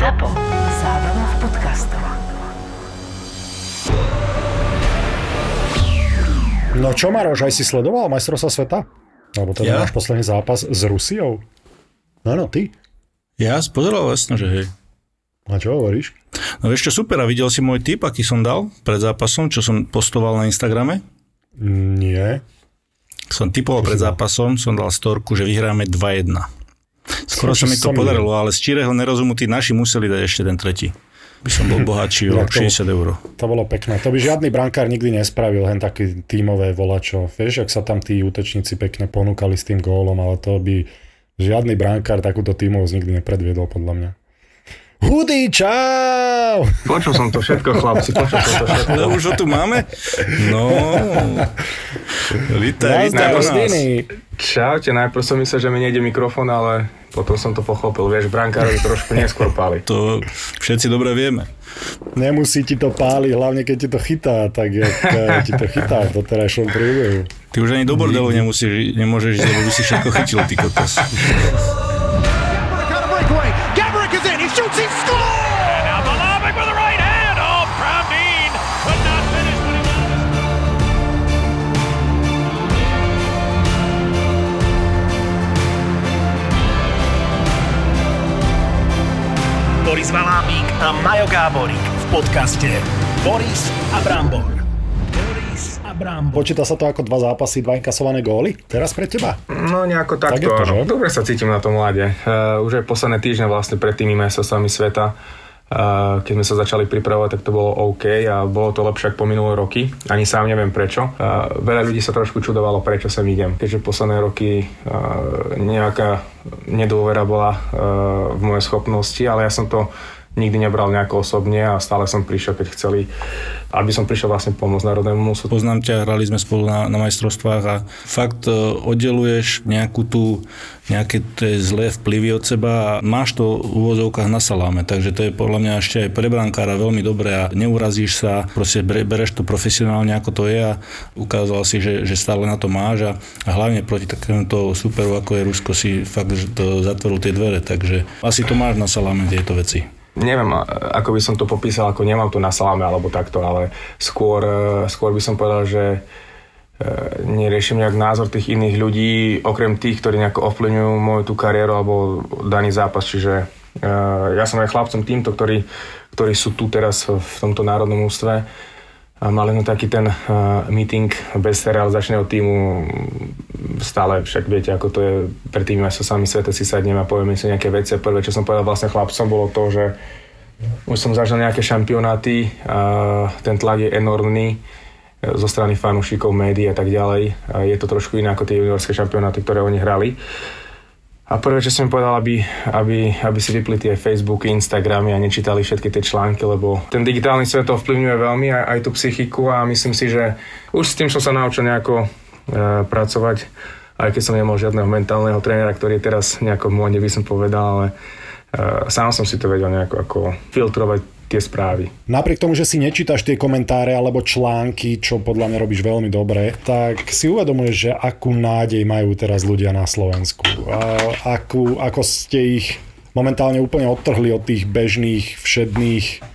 ZAPO. Zábrná v podcastov. No čo Maroš, aj si sledoval majstrovstva sveta? Alebo teda Ja? náš posledný zápas s Rusiou? No, no, ty. Ja pozeral vlastne, že hej. A čo hovoríš? No vieš čo, super, a videl si môj tip, aký som dal pred zápasom, čo som postoval na Instagrame? Nie. Som typoval pred zápasom, som dal storku, že vyhráme 2-1. Skoro sa mi to podarilo, ale z číreho nerozumu tí naši museli dať ešte ten tretí. By som bol bohatší o Jak to- 60 eur. To bolo pekné. To by žiadny brankár nikdy nespravil, hen taký tímové volačo. Vieš, ak sa tam tí útočníci pekne ponúkali s tým gólom, ale to by žiadny brankár takúto tímovosť nikdy nepredviedol, podľa mňa. Hudy, čau! Počul som to všetko, chlapci, počul som to všetko. No už ho tu máme? No. Vítaj, vítaj Nazdar, u nás. Zdiny. Čaute, najprv som myslel, že mi nejde mikrofón, ale potom som to pochopil. Vieš, brankárovi trošku neskôr páli. To všetci dobre vieme. Nemusí ti to páliť, hlavne keď ti to chytá, tak jak eh, ti to chytá v doterajšom priebehu. Ty už ani do bordelu nemusíš, nemôžeš ísť, lebo by si všetko chytil, ty kokos. He scores. And now Malavik with the right hand. Oh, Pravdeen could not finish what he wanted. Boris Valábík a Majo Gáborík v podcaste Boris a Brambor. Brambor. Počíta sa to ako dva zápasy, dva inkasované góly? Teraz pre teba? No nejako Tak takto, je to, áno. že? Dobre sa cítim na tom mlade. Uh, už aj posledné týždne vlastne pred tými majstrovstvami sveta, uh, keď sme sa začali pripravovať, tak to bolo OK a bolo to lepšie ako po minulé roky. Ani sám neviem prečo. Uh, veľa ľudí sa trošku čudovalo, prečo sem idem. Keďže posledné roky nejaká nedôvera bola v mojej schopnosti, ale ja som to nikdy nebral nejako osobne a stále som prišiel, keď chceli, aby som prišiel vlastne pomôcť národnému musu. Poznám ťa, hrali sme spolu na, na majstrovstvách a fakt e, oddeluješ nejakú tú, nejaké tie zlé vplyvy od seba a máš to v úvozovkách na saláme, takže to je podľa mňa ešte aj pre brankára veľmi dobré a neurazíš sa, proste bere, bereš to profesionálne ako to je a ukázal si, že, že stále na to máš a, a hlavne proti takémuto superu ako je Rusko si fakt zatvoril tie dvere, takže asi to máš na saláme tieto veci. Neviem, ako by som to popísal, ako nemám to na saláme alebo takto, ale skôr, e, skôr by som povedal, že e, neriešim nejak názor tých iných ľudí, okrem tých, ktorí nejako ovplyvňujú moju tú kariéru alebo daný zápas, čiže e, ja som aj chlapcom týmto, ktorí, ktorí sú tu teraz v tomto národnom ústve mali sme taký ten uh, meeting bez realizačného týmu stále však viete, ako to je pred tými majstrovstvami sveta si sadneme a povieme si nejaké veci. Prvé, čo som povedal vlastne chlapcom, bolo to, že už som zažil nejaké šampionáty ten tlak je enormný e, zo strany fanúšikov, médií a tak ďalej. Je to trošku iné ako tie juniorské šampionáty, ktoré oni hrali. A prvé, čo som im povedal, aby, aby, aby si vypli tie Facebooky, Instagramy a nečítali všetky tie články, lebo ten digitálny svet to ovplyvňuje veľmi aj, aj tú psychiku a myslím si, že už s tým som sa naučil nejako e, pracovať, aj keď som nemal žiadneho mentálneho trénera, ktorý je teraz nejako v móde, by som povedal, ale e, sám som si to vedel nejako ako filtrovať tie správy. Napriek tomu, že si nečítaš tie komentáre alebo články, čo podľa mňa robíš veľmi dobre, tak si uvedomuješ, že akú nádej majú teraz ľudia na Slovensku. A akú, ako ste ich momentálne úplne odtrhli od tých bežných, všedných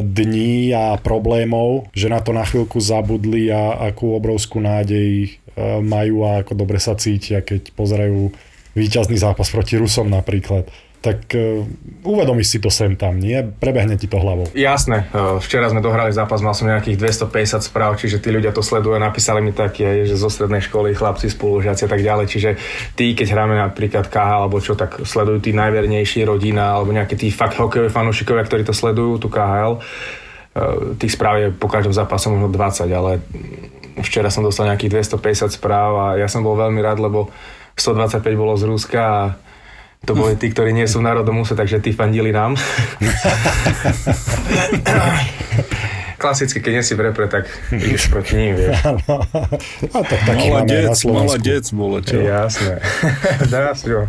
dní a problémov, že na to na chvíľku zabudli a akú obrovskú nádej a, majú a ako dobre sa cítia, keď pozerajú víťazný zápas proti Rusom napríklad. Tak uh, uvedomíš si to sem tam, nie? Prebehne ti to hlavou. Jasné, e, včera sme dohrali zápas, mal som nejakých 250 správ, čiže tí ľudia to sledujú, napísali mi také, že zo strednej školy, chlapci, spolužiaci a tak ďalej, čiže tí, keď hráme napríklad KH alebo čo, tak sledujú tí najvernejší rodina alebo nejakí tí fakt hokejoví fanúšikovia, ktorí to sledujú, tú KHL. E, Tých správ je po každom zápase možno 20, ale včera som dostal nejakých 250 správ a ja som bol veľmi rád, lebo 125 bolo z Ruska a to boli tí, ktorí nie sú v národnom úse, takže tí fandili nám. klasicky, keď nie si v repre, tak ideš proti ním, vieš. Áno. A tak taký Maladec, maladec bolo, čo? Jasné. Dá si ho.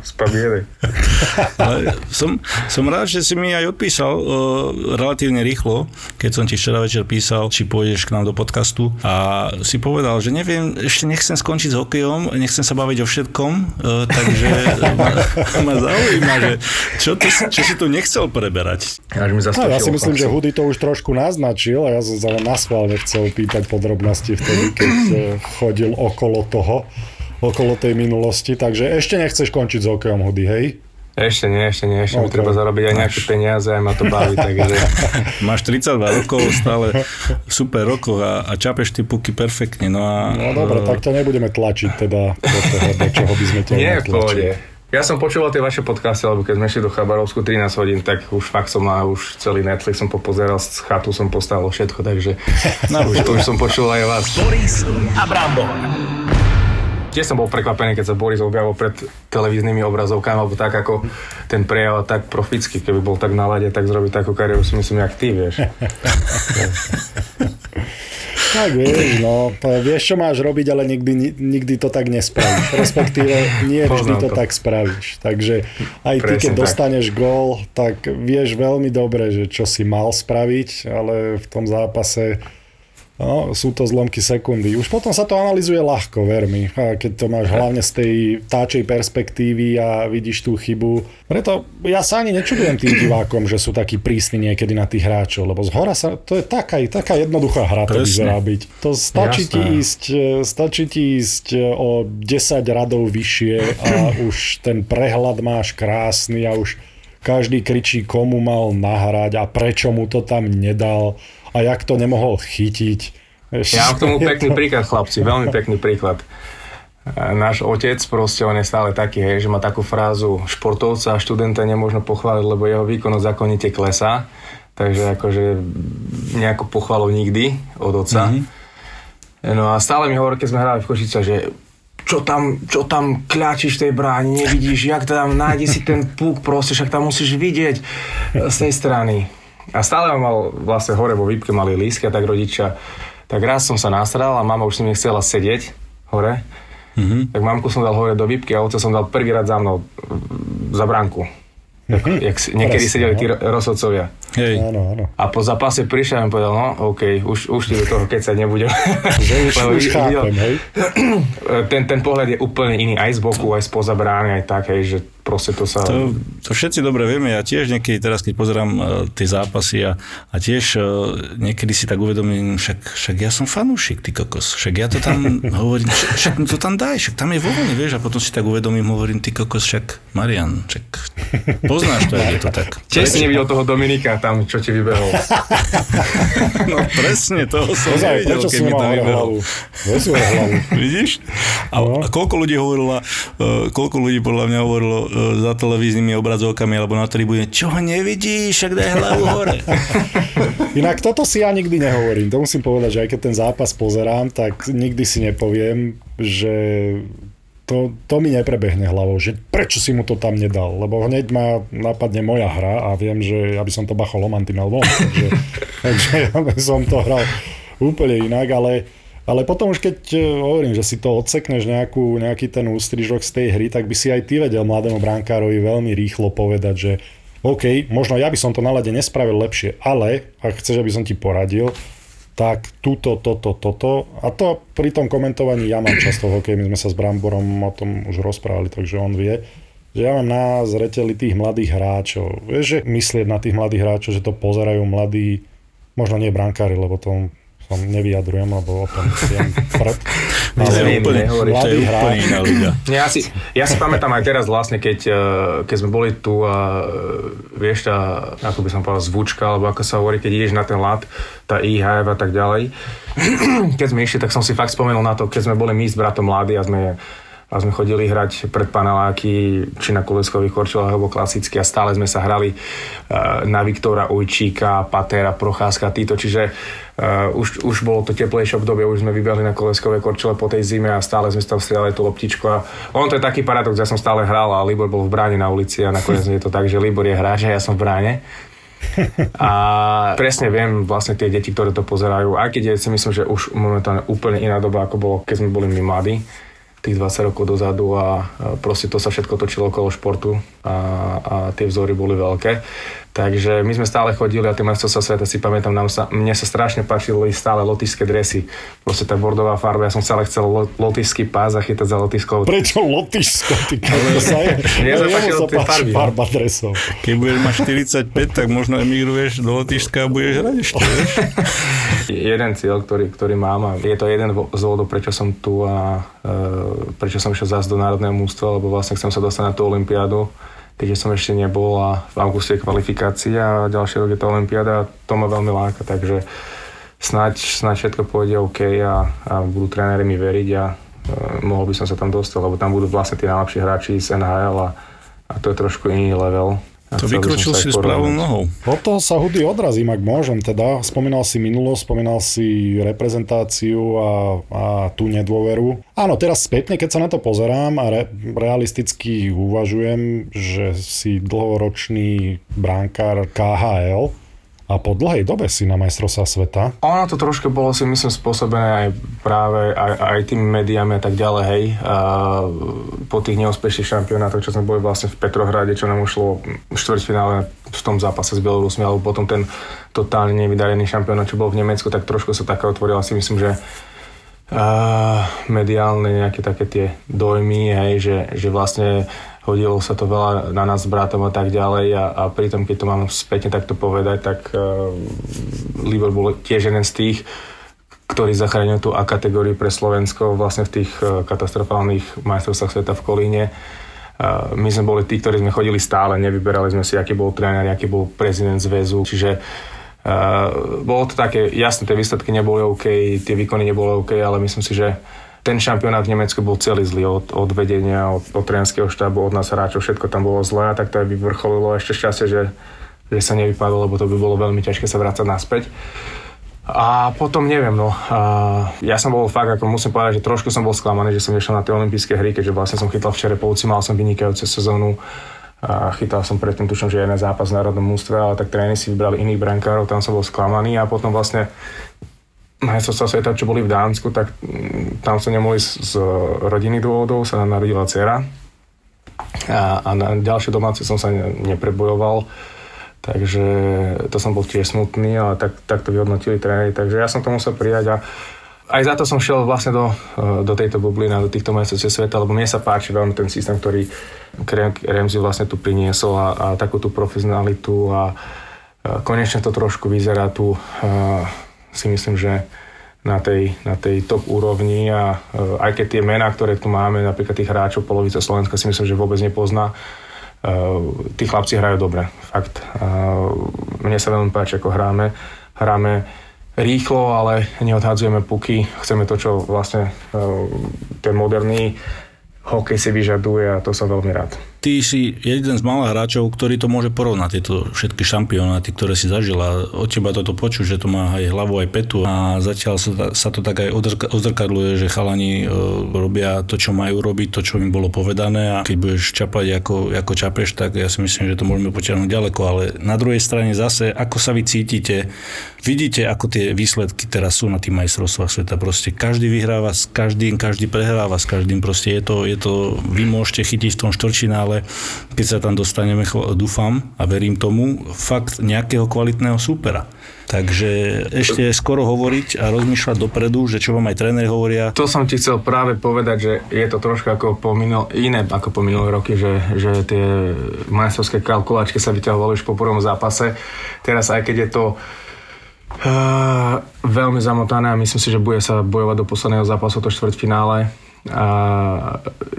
Ale som, som rád, že si mi aj odpísal uh, relatívne rýchlo, keď som ti včera večer písal, či pôjdeš k nám do podcastu a si povedal, že neviem, ešte nechcem skončiť s hokejom, nechcem sa baviť o všetkom, uh, takže ma, ma zaujíma, že čo, ty, si- čo si tu nechcel preberať. Až mi No, ja si myslím, že. Hudy to už trošku naznačil a ja som sa len na schválne chcel pýtať podrobnosti vtedy, keď eh, chodil okolo toho, okolo tej minulosti, takže ešte nechceš končiť s hokejom Hudy, hej? Ešte nie, ešte nie, ešte mi Ok. treba zarobiť aj nejaké peniaze, aj ma to baví, takže... Máš 32 rokov, stále super rokov a, a čapeš ty puky perfektne. No, a, No dobre, tak ťa nebudeme tlačiť teda do toho, do čoho by sme ťa Nie, v pohode. Ja som počúval tie vaše podcasty, lebo keď sme išli do Chabarovsku 13 hodín, tak už fakt som mal už celý Netflix som popozeral, z chatu som postavil všetko, takže už, už som počul aj vás. Boris a Brambor. Tiež som bol prekvapený, keď sa Boris objavil pred televíznymi obrazovkami, alebo tak ako ten prejav tak proficky, keby bol tak na lade, tak zrobiť takú kariéru si myslím, jak ty, vieš. Tak vieš, no, vieš, čo máš robiť, ale nikdy, ni- nikdy to tak nespravíš. Respektíve nie vždy to to. tak spravíš. Takže aj ty, Presne keď tak. dostaneš gól, tak vieš veľmi dobre, že čo si mal spraviť, ale v tom zápase No, sú to zlomky sekundy. Už potom sa to analizuje ľahko, ver mi. A keď to máš hlavne z tej táčej perspektívy a vidíš tú chybu. Preto ja sa ani nečudujem tým divákom, že sú takí prísni niekedy na tých hráčov, lebo z hora sa, to je taká, taká jednoduchá hra to Presne. vyzerá byť. To stačí ti, ísť, stačí ti ísť e, o 10 radov vyššie a už ten prehľad máš krásny a už každý kričí, komu mal nahrať a prečo mu to tam nedal a jak to nemohol chytiť. Ja mám k tomu pekný príklad, chlapci, veľmi pekný príklad. E, Náš otec proste, on je stále taký, hej, že má takú frázu športovca a študenta nemôžno pochváliť, lebo jeho výkonnosť zákonite klesá. Takže akože nejakú pochvalu nikdy od otca. Mm-hmm. No a stále mi hovorí, keď sme hrali v Košiciach, že čo tam, čo tam kľačíš tej bráni, nevidíš, jak tam, nájdi si ten púk proste, však tam musíš vidieť e, z tej strany. A stále mal vlastne hore vo výpke mali lísky a tak rodičia. Tak raz som sa nastral a mama už si mi chcela sedieť hore. Mm-hmm. Tak mamku som dal hore do výpky a oca som dal prvý rad za mnou mm, za bránku. Jak, jak si- niekedy Presne, sedeli no. tí ro- rozhodcovia. Hej, Áno, áno. A po zápase prišiel a mi povedal, no OK, už, už ti do toho keď sa nebudem. Že už, už chápem, hej. ten, ten pohľad je úplne iný, aj z boku, aj spoza brány, aj tak, hej, že proste to sa... To, to všetci dobre vieme. Ja tiež niekedy teraz, keď pozerám uh, tie zápasy a, a tiež uh, niekedy si tak uvedomím, však, však ja som fanúšik, ty kokos. Však ja to tam hovorím, však, však to tam daj, však tam je voľne, vieš. A potom si tak uvedomím, hovorím, ty kokos, však Marian, však poznáš to, je to tak. Tiež si nevidel toho Dominika tam, čo ti vybehol. No presne, toho som Ozaj, nevidel, keď mi hore vybehol. Vidíš? A, a koľko ľudí hovorilo, uh, koľko ľudí podľa mňa hovorilo uh, za televíznymi obrazovkami alebo na tribúne, čo ho nevidíš, však daj hlavu hore. Inak toto si ja nikdy nehovorím. To musím povedať, že aj keď ten zápas pozerám, tak nikdy si nepoviem, že to, to mi neprebehne hlavou, že prečo si mu to tam nedal, lebo hneď ma napadne moja hra a viem, že ja by som to bachol Lomantinal von, takže, takže ja by som to hral úplne inak, ale, ale potom už keď e, hovorím, že si to odsekneš nejakú, nejaký ten ústrižok z tej hry, tak by si aj ty vedel mladému brankárovi veľmi rýchlo povedať, že OK, možno ja by som to na lade nespravil lepšie, ale ak chceš, aby som ti poradil, tak túto, toto, toto. A to pri tom komentovaní ja mám často v my sme sa s Bramborom o tom už rozprávali, takže on vie, že ja mám na zreteli tých mladých hráčov. Vieš, že myslieť na tých mladých hráčov, že to pozerajú mladí, možno nie brankári, lebo to som nevyjadrujem, lebo o tom viem. To je úplne, nehovoriť. to je Mladý úplne hráč. iná liga. Ja si, ja si pamätám aj teraz vlastne, keď, eh, keď sme boli tu a eh, vieš, tá, ako by som povedal, zvučka, alebo ako sa hovorí, keď ideš na ten lat, tá IHF a tak ďalej. Keď sme išli, tak som si fakt spomenul na to, keď sme boli my s bratom mladí a sme a sme chodili hrať pred paneláky, či na koleskových korčulách, alebo klasicky. A stále sme sa hrali eh, na Viktora Ujčíka, Patera, Procházka, títo, čiže uh, už, už bolo to teplejšie obdobie, už sme vybehli na koleskové korčule po tej zime a stále sme tam strieľali tú loptičku. A on to je taký paradox, ja som stále hral a Libor bol v bráne na ulici a nakoniec je to tak, že Libor je hráč a ja som v bráne. A presne viem vlastne tie deti, ktoré to pozerajú, aj keď ja si myslím, že už momentálne úplne iná doba, ako bolo, keď sme boli my mladí tých 20 rokov dozadu a proste to sa všetko točilo okolo športu a, a tie vzory boli veľké. Takže my sme stále chodili a tie majstrovstvá sveta si pamätám, nám sa, mne sa strašne páčili stále lotišské dresy. Proste tá bordová farba, ja som stále chcel lo, lotišský pás a chytať za lotiškou. Prečo Lotyšsko? Ty sa je, Mne sa páčilo tie farby, farba dresov. Keď budeš mať 45, tak možno emigruješ do Lotyšska a budeš hrať ešte, vieš? jeden cieľ, ktorý, ktorý mám a je to jeden z dôvodov, prečo som tu a e, prečo som išiel zase do národného mústva, lebo vlastne chcem sa dostať na tú olympiádu, keďže som ešte nebol a v auguste je kvalifikácia a ďalší rok je to olympiáda a to ma veľmi láka, takže snáď, snáď všetko pôjde OK a, a budú tréneri mi veriť a e, mohol by som sa tam dostať, lebo tam budú vlastne tí najlepší hráči z NHL a, a to je trošku iný level. To vykročil si s pravou nohou. Od toho sa hudy odrazím, ak môžem teda. Spomínal si minulosť, spomínal si reprezentáciu a, a tú nedôveru. Áno, teraz spätne, keď sa na to pozerám a re, realisticky uvažujem, že si dlhoročný bránkár KHL a po dlhej dobe si na majstrovstvá sveta. Ono to trošku bolo si myslím spôsobené aj práve aj, aj tými médiami a tak ďalej, hej. A po tých neúspešných šampionátoch, čo sme boli vlastne v Petrohrade, čo nám ušlo v štvrťfinále v tom zápase s Bielorusmi, alebo potom ten totálne nevydarený šampionát, čo bol v Nemecku, tak trošku sa také otvorila si myslím, že uh, mediálne nejaké také tie dojmy, hej, že, že vlastne hodilo sa to veľa na nás s bratom a tak ďalej a, a pritom, keď to mám spätne takto povedať, tak uh, Liverpool bol tiež jeden z tých, ktorý zachránil tú A kategóriu pre Slovensko vlastne v tých uh, katastrofálnych majstrovstvách sveta v Kolíne. Uh, my sme boli tí, ktorí sme chodili stále, nevyberali sme si, aký bol tréner, aký bol prezident zväzu, čiže Uh, bolo to také, jasné, tie výsledky neboli OK, tie výkony neboli OK, ale myslím si, že ten šampionát v Nemecku bol celý zlý od, od vedenia, od, od trénerského štábu, od nás hráčov, všetko tam bolo zlé tak to aj vyvrcholilo ešte šťastie, že, že sa nevypadlo, lebo to by bolo veľmi ťažké sa vrácať naspäť. A potom neviem, no. A ja som bol fakt, ako musím povedať, že trošku som bol sklamaný, že som išiel na tie olympijské hry, keďže vlastne som chytal v Čerepovci, mal som vynikajúcu sezónu a chytal som predtým, tuším, že jeden zápas v národnom mústve, ale tak tréneri si vybrali iných brankárov, tam som bol sklamaný a potom vlastne majstrovstvá sveta, čo boli v Dánsku, tak mm, tam som nemohli z, z rodinných dôvodov, sa narodila dcera. A, a na ďalšie domáce som sa ne, neprebojoval, takže to som bol tiež smutný, ale tak, tak to vyhodnotili tréneri, takže ja som to musel prijať a aj za to som šiel vlastne do, eh, do tejto bubliny, do týchto majstrovstiev sveta, lebo mne sa páči veľmi ten systém, ktorý Remzi vlastne tu priniesol a, a takú tú profesionalitu a, a konečne to trošku vyzerá tu, a, si myslím, že na tej, na tej top úrovni a e, aj keď tie mená, ktoré tu máme, napríklad tých hráčov, polovica Slovenska si myslím, že vôbec nepozná, e, tí chlapci hrajú dobre, fakt. E, mne sa veľmi páči, ako hráme. Hráme rýchlo, ale neodhádzujeme puky. Chceme to, čo vlastne e, ten moderný hokej si vyžaduje a to som veľmi rád. Ty si jeden z malých hráčov, ktorý to môže porovnať, tieto všetky šampionáty, ktoré si zažila. Od teba toto počuť, že to má aj hlavu, aj petu a zatiaľ sa, sa to tak aj odzrka- odzrkadluje, že chalani e, robia to, čo majú robiť, to, čo im bolo povedané a keď budeš čapať ako, ako čapeš, tak ja si myslím, že to môžeme potiahnuť ďaleko, ale na druhej strane zase, ako sa vy cítite, vidíte, ako tie výsledky teraz sú na tých majstrovstvách sveta. Proste každý vyhráva s každým, každý prehráva s každým. Proste je to, je to vy môžete chytiť v tom štvrčinále, keď sa tam dostaneme, dúfam a verím tomu, fakt nejakého kvalitného súpera. Takže ešte je skoro hovoriť a rozmýšľať dopredu, že čo vám aj tréneri hovoria. To som ti chcel práve povedať, že je to trošku ako po minul, iné ako po minulé roky, že, že tie majstrovské kalkulačky sa vyťahovali už po prvom zápase. Teraz aj keď je to uh, veľmi zamotané a myslím si, že bude sa bojovať do posledného zápasu to štvrťfinále, a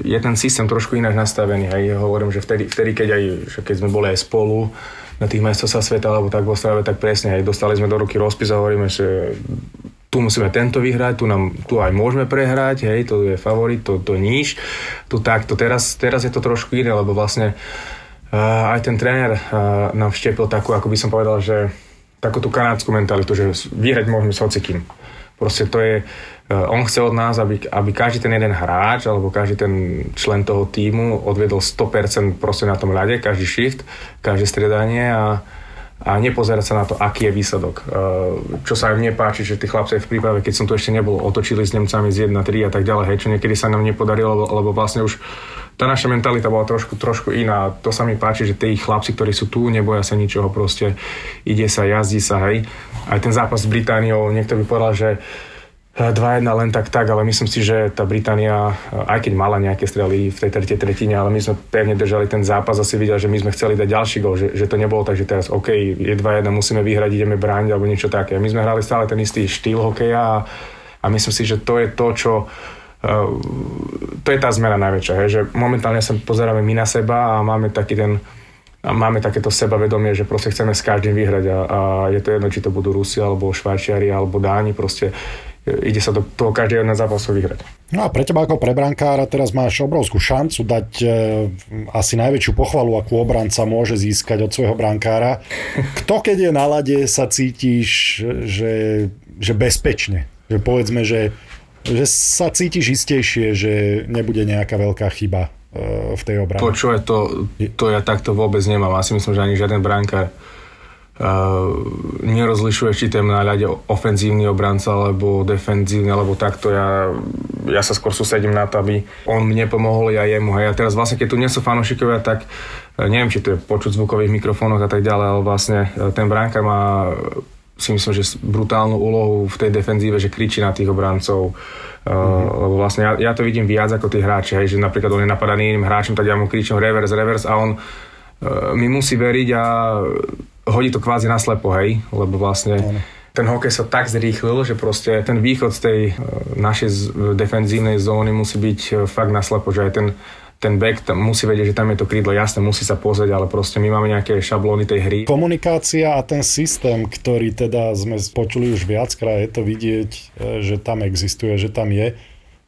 je ten systém trošku inak nastavený. Hej. Hovorím, že vtedy, vtedy keď, aj, keď sme boli aj spolu na tých majstrovstvách sveta, alebo tak v Ostrave, tak presne, hej, dostali sme do ruky rozpis a hovoríme, že tu musíme tento vyhrať, tu, nám, tu aj môžeme prehrať, hej, to je favorit, to, to níž, tu takto. Teraz, teraz je to trošku iné, lebo vlastne uh, aj ten tréner uh, nám vštepil takú, ako by som povedal, že takú tú kanadskú mentalitu, že vyhrať môžeme s hocikým. Proste to je, on chce od nás, aby, aby každý ten jeden hráč alebo každý ten člen toho týmu odvedol 100% proste na tom ľade, každý shift, každé stredanie a, a nepozerať sa na to, aký je výsledok. Uh, čo sa aj mne páči, že tí chlapci v príprave, keď som tu ešte nebol, otočili s Nemcami z 1-3 a tak ďalej, hej, čo niekedy sa nám nepodarilo, lebo, lebo vlastne už tá naša mentalita bola trošku, trošku iná. To sa mi páči, že tí chlapci, ktorí sú tu, neboja sa ničoho, proste ide sa, jazdí sa, hej. Aj ten zápas s Britániou, niekto by povedal, že 2-1 len tak tak, ale myslím si, že tá Británia, aj keď mala nejaké strely v tej tretej tretine, ale my sme pevne držali ten zápas a si videl, že my sme chceli dať ďalší gol, že, že to nebolo tak, že teraz OK, je 2-1, musíme vyhrať, ideme brániť alebo niečo také. My sme hrali stále ten istý štýl hokeja a, a myslím si, že to je to, čo uh, to je tá zmena najväčšia, že momentálne sa pozeráme my na seba a máme taký ten a máme takéto sebavedomie, že proste chceme s každým vyhrať a, a je to jedno, či to budú Rusi alebo Švajčiari alebo Dáni, proste ide sa do toho každého na zápasu vyhrať. No a pre teba ako pre brankára teraz máš obrovskú šancu dať e, asi najväčšiu pochvalu, akú obranca môže získať od svojho brankára. Kto keď je na lade, sa cítiš, že, že bezpečne? Že povedzme, že, že sa cítiš istejšie, že nebude nejaká veľká chyba e, v tej obrane. Počúvaj, to, to ja takto vôbec nemám. Asi myslím, že ani žiaden brankár nerozlišuje, či ten na ľade ofenzívny obranca alebo defenzívny, alebo takto. Ja, ja sa skôr sústredím na to, aby on mne pomohol, ja jemu. Hej. A teraz vlastne, keď tu nie sú fanúšikovia, tak uh, neviem, či to je počuť zvukových mikrofónoch a tak ďalej, ale vlastne uh, ten brankár má si myslím, že brutálnu úlohu v tej defenzíve, že kričí na tých obrancov. Mm-hmm. lebo vlastne ja, ja to vidím viac ako tí hráči, hej, že napríklad on je napadaný iným hráčom, tak ja mu kričím reverse, reverse a on mi musí veriť a hodí to kvázi na slepo, hej, lebo vlastne ano. ten hokej sa tak zrýchlil, že proste ten východ z tej e, našej defenzívnej zóny musí byť e, fakt na slepo, že aj ten ten back tam musí vedieť, že tam je to krídlo, jasné, musí sa pozrieť, ale proste my máme nejaké šablóny tej hry. Komunikácia a ten systém, ktorý teda sme počuli už viackrát, je to vidieť, e, že tam existuje, že tam je,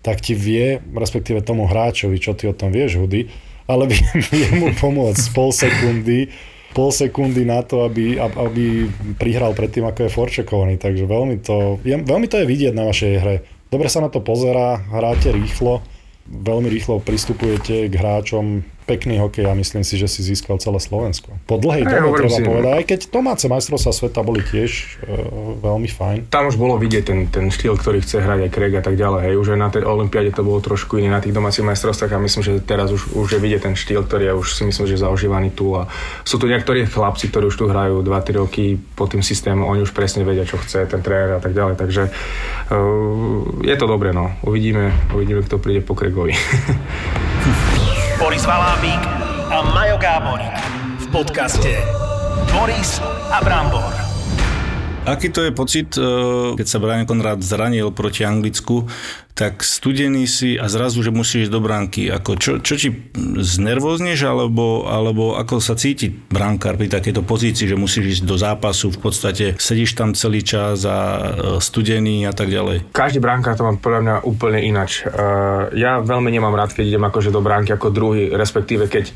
tak ti vie, respektíve tomu hráčovi, čo ty o tom vieš, Hudy, ale vie, vie mu pomôcť pol sekundy pol sekundy na to, aby, aby prihral predtým, ako je forčekovaný. Takže veľmi to, je, veľmi to je vidieť na vašej hre. Dobre sa na to pozerá, hráte rýchlo, veľmi rýchlo pristupujete k hráčom, pekný hokej a myslím si, že si získal celé Slovensko. Po dlhej dobe treba si, povedať, aj keď domáce majstrovstvá sveta boli tiež e, veľmi fajn. Tam už bolo vidieť ten, ten štýl, ktorý chce hrať aj Craig a tak ďalej. Hej. Už aj na tej Olympiade to bolo trošku iné na tých domácich majstrovstvách a myslím, že teraz už, už je vidieť ten štýl, ktorý je už si myslím, že zaužívaný tu. A sú tu niektorí chlapci, ktorí už tu hrajú 2-3 roky pod tým systémom, oni už presne vedia, čo chce ten tréner a tak ďalej. Takže uh, je to dobré, no. Uvidíme, uvidíme, kto príde po Craigovi. Boris Valábík a Majo Gáborík v podcaste Boris a Brambor. Aký to je pocit, e, keď sa Brian Konrad zranil proti Anglicku, tak studený si a zrazu, že musíš do bránky. Ako, čo, čo ti znervozneš, alebo, alebo ako sa cíti bránkár pri takejto pozícii, že musíš ísť do zápasu, v podstate sedíš tam celý čas a e, studený a tak ďalej? Každý bránkár to má podľa mňa úplne inač. Uh, ja veľmi nemám rád, keď idem akože do bránky ako druhý, respektíve keď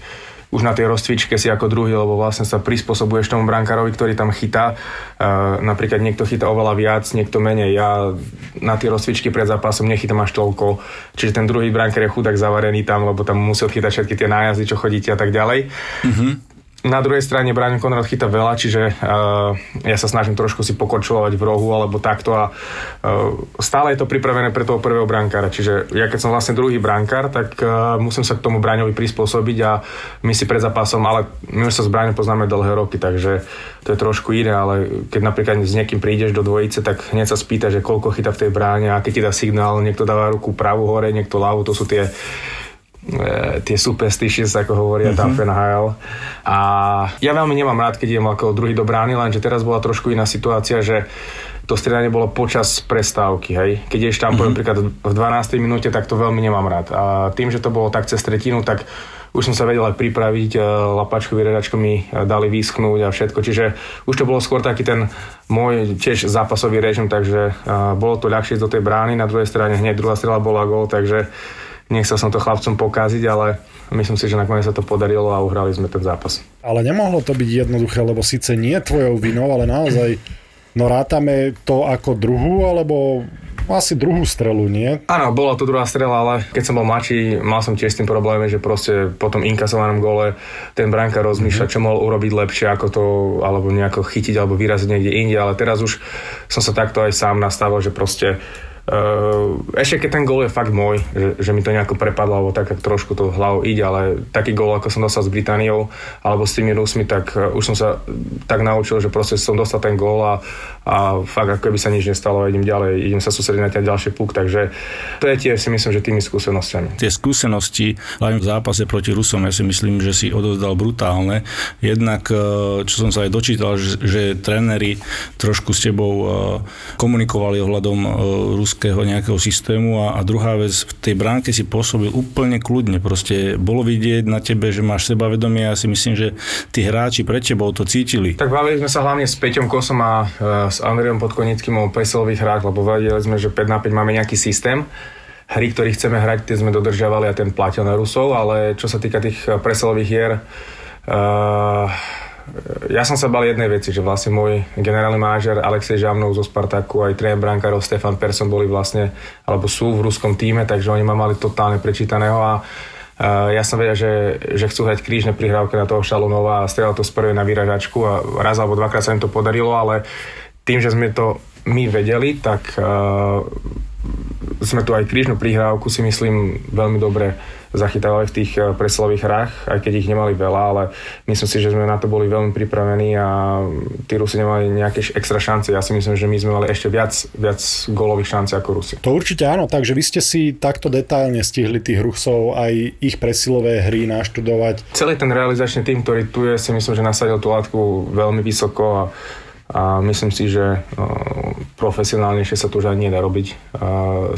už na tej rozcvičke si ako druhý, lebo vlastne sa prispôsobuješ tomu brankárovi, ktorý tam chytá. Uh, napríklad niekto chytá oveľa viac, niekto menej. Ja na tie rozcvičky pred zápasom nechytám až toľko. Čiže ten druhý brankár je chudák zavarený tam, lebo tam musel chytať všetky tie nájazdy, čo chodíte a tak ďalej. Mm-hmm. Na druhej strane Brian Conrad chytá veľa, čiže uh, ja sa snažím trošku si pokorčovať v rohu alebo takto a uh, stále je to pripravené pre toho prvého brankára. Čiže ja keď som vlastne druhý brankár, tak uh, musím sa k tomu Braňovi prispôsobiť a my si pred zápasom, ale my už sa s Braňom poznáme dlhé roky, takže to je trošku iné, ale keď napríklad s niekým prídeš do dvojice, tak hneď sa spýta, že koľko chytá v tej bráne a keď ti dá signál, niekto dáva ruku pravú hore, niekto ľavú, to sú tie tie superstitions, ako hovoria mm-hmm. tam NHL. A ja veľmi nemám rád, keď idem ako druhý do brány, lenže teraz bola trošku iná situácia, že to striedanie bolo počas prestávky, hej. Keď ješ tam, mm-hmm. napríklad v 12. minúte, tak to veľmi nemám rád. A tým, že to bolo tak cez tretinu, tak už som sa vedel aj pripraviť, e, lapačku vyredačku mi e, dali vyschnúť a všetko, čiže už to bolo skôr taký ten môj tiež zápasový režim, takže bolo to ľahšie do tej brány, na druhej strane hneď druhá strela bola gól, takže Nechcel som to chlapcom pokaziť, ale myslím si, že nakoniec sa to podarilo a uhrali sme ten zápas. Ale nemohlo to byť jednoduché, lebo síce nie tvojou vinou, ale naozaj no rátame to ako druhú, alebo asi druhú strelu, nie? Áno, bola to druhá strela, ale keď som bol mladší, mal som tiež s tým problémy, že proste po tom inkasovanom gole ten bránka rozmýšľa, čo mohol urobiť lepšie, ako to, alebo nejako chytiť, alebo vyraziť niekde inde, ale teraz už som sa takto aj sám nastavil, že proste ešte keď ten gól je fakt môj, že, že mi to nejako prepadlo, alebo tak, tak trošku to hlavou ide, ale taký gól, ako som dostal s Britániou, alebo s tými Rusmi, tak uh, už som sa tak naučil, že proste som dostal ten gól a, a fakt ako keby sa nič nestalo, idem ďalej, idem sa sústrediť na ten ďalší puk, takže to je tiež si myslím, že tými skúsenosťami. Tie skúsenosti, hlavne v zápase proti Rusom, ja si myslím, že si odozdal brutálne. Jednak, čo som sa aj dočítal, že, že tréneri trošku s tebou komunikovali ohľadom ruského nejakého systému a, a druhá vec, v tej bránke si pôsobil úplne kľudne, proste bolo vidieť na tebe, že máš sebavedomie a ja si myslím, že tí hráči pred tebou to cítili. Tak bavili sme sa hlavne s Peťom Kosom a s Andrejom Podkonickým o preselových hrách, lebo vedeli sme, že 5 na 5 máme nejaký systém. Hry, ktorý chceme hrať, tie sme dodržiavali a ten platil na Rusov, ale čo sa týka tých preselových hier, uh, ja som sa bal jednej veci, že vlastne môj generálny manažer Alexej Žavnov zo Spartaku aj tréner brankárov Stefan Persson boli vlastne, alebo sú v ruskom týme, takže oni ma mali totálne prečítaného a Uh, ja som vedel, že, že chcú hrať krížne prihrávky na toho Šalunova a strieľal to z prvej na vyražačku a raz alebo dvakrát sa im to podarilo, ale tým, že sme to my vedeli, tak uh, sme tu aj krížnu prihrávku si myslím veľmi dobre zachytávali v tých eh, preslových hrách, aj keď ich nemali veľa, ale myslím si, že sme na to boli veľmi pripravení a tí Rusi nemali nejaké extra šance. Ja si myslím, že my sme mali ešte viac, viac golových šancí ako Rusi. To určite áno, takže vy ste si takto detailne stihli tých Rusov aj ich presilové hry naštudovať. Celý ten realizačný tým, ktorý tu je, si myslím, že nasadil tú látku veľmi vysoko a a myslím si, že profesionálnejšie sa to už ani nedá robiť.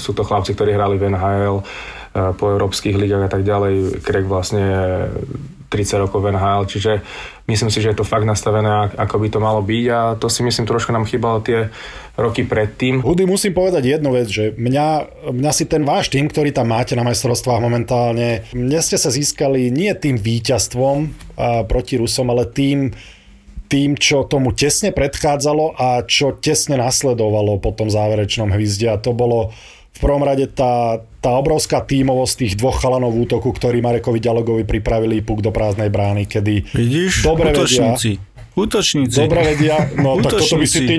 Sú to chlapci, ktorí hrali v NHL, uh, po európskych ligách a tak ďalej. Krek vlastne 30 rokov v NHL, čiže myslím si, že je to fakt nastavené, ako by to malo byť a to si myslím trošku nám chýbalo tie roky predtým. Hudy, musím povedať jednu vec, že mňa, mňa si ten váš tým, ktorý tam máte na majstrovstvách momentálne, mne ste sa získali nie tým víťazstvom proti Rusom, ale tým, tým, čo tomu tesne predchádzalo a čo tesne nasledovalo po tom záverečnom hvizde a to bolo v prvom rade tá, tá obrovská tímovosť tých dvoch chalanov v útoku, ktorí Marekovi Ďalogovi pripravili puk do prázdnej brány, kedy Vidíš, dobre vedia, Útočníci. Dobre vedia, no tak toto by si ty,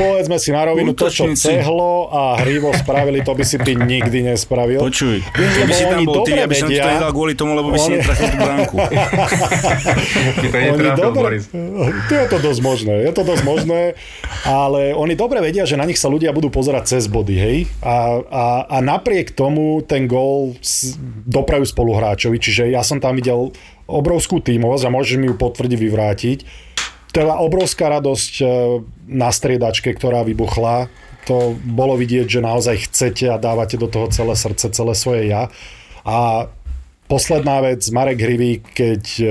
povedzme si na rovinu, to čo Cehlo a Hrivo spravili, to by si ty nikdy nespravil. Počuj, keby si tam bol ty, ja by som ti to nedal kvôli tomu, lebo by si netrafil tú bránku. oni dobre, je to dosť možné, je to dosť možné, ale oni dobre vedia, že na nich sa ľudia budú pozerať cez body, hej? A, a, a napriek tomu ten gól doprajú spoluhráčovi, čiže ja som tam videl obrovskú tímovosť a môžeš mi ju potvrdiť, vyvrátiť teda obrovská radosť e, na striedačke, ktorá vybuchla. To bolo vidieť, že naozaj chcete a dávate do toho celé srdce, celé svoje ja. A posledná vec, Marek Hrivý, keď e,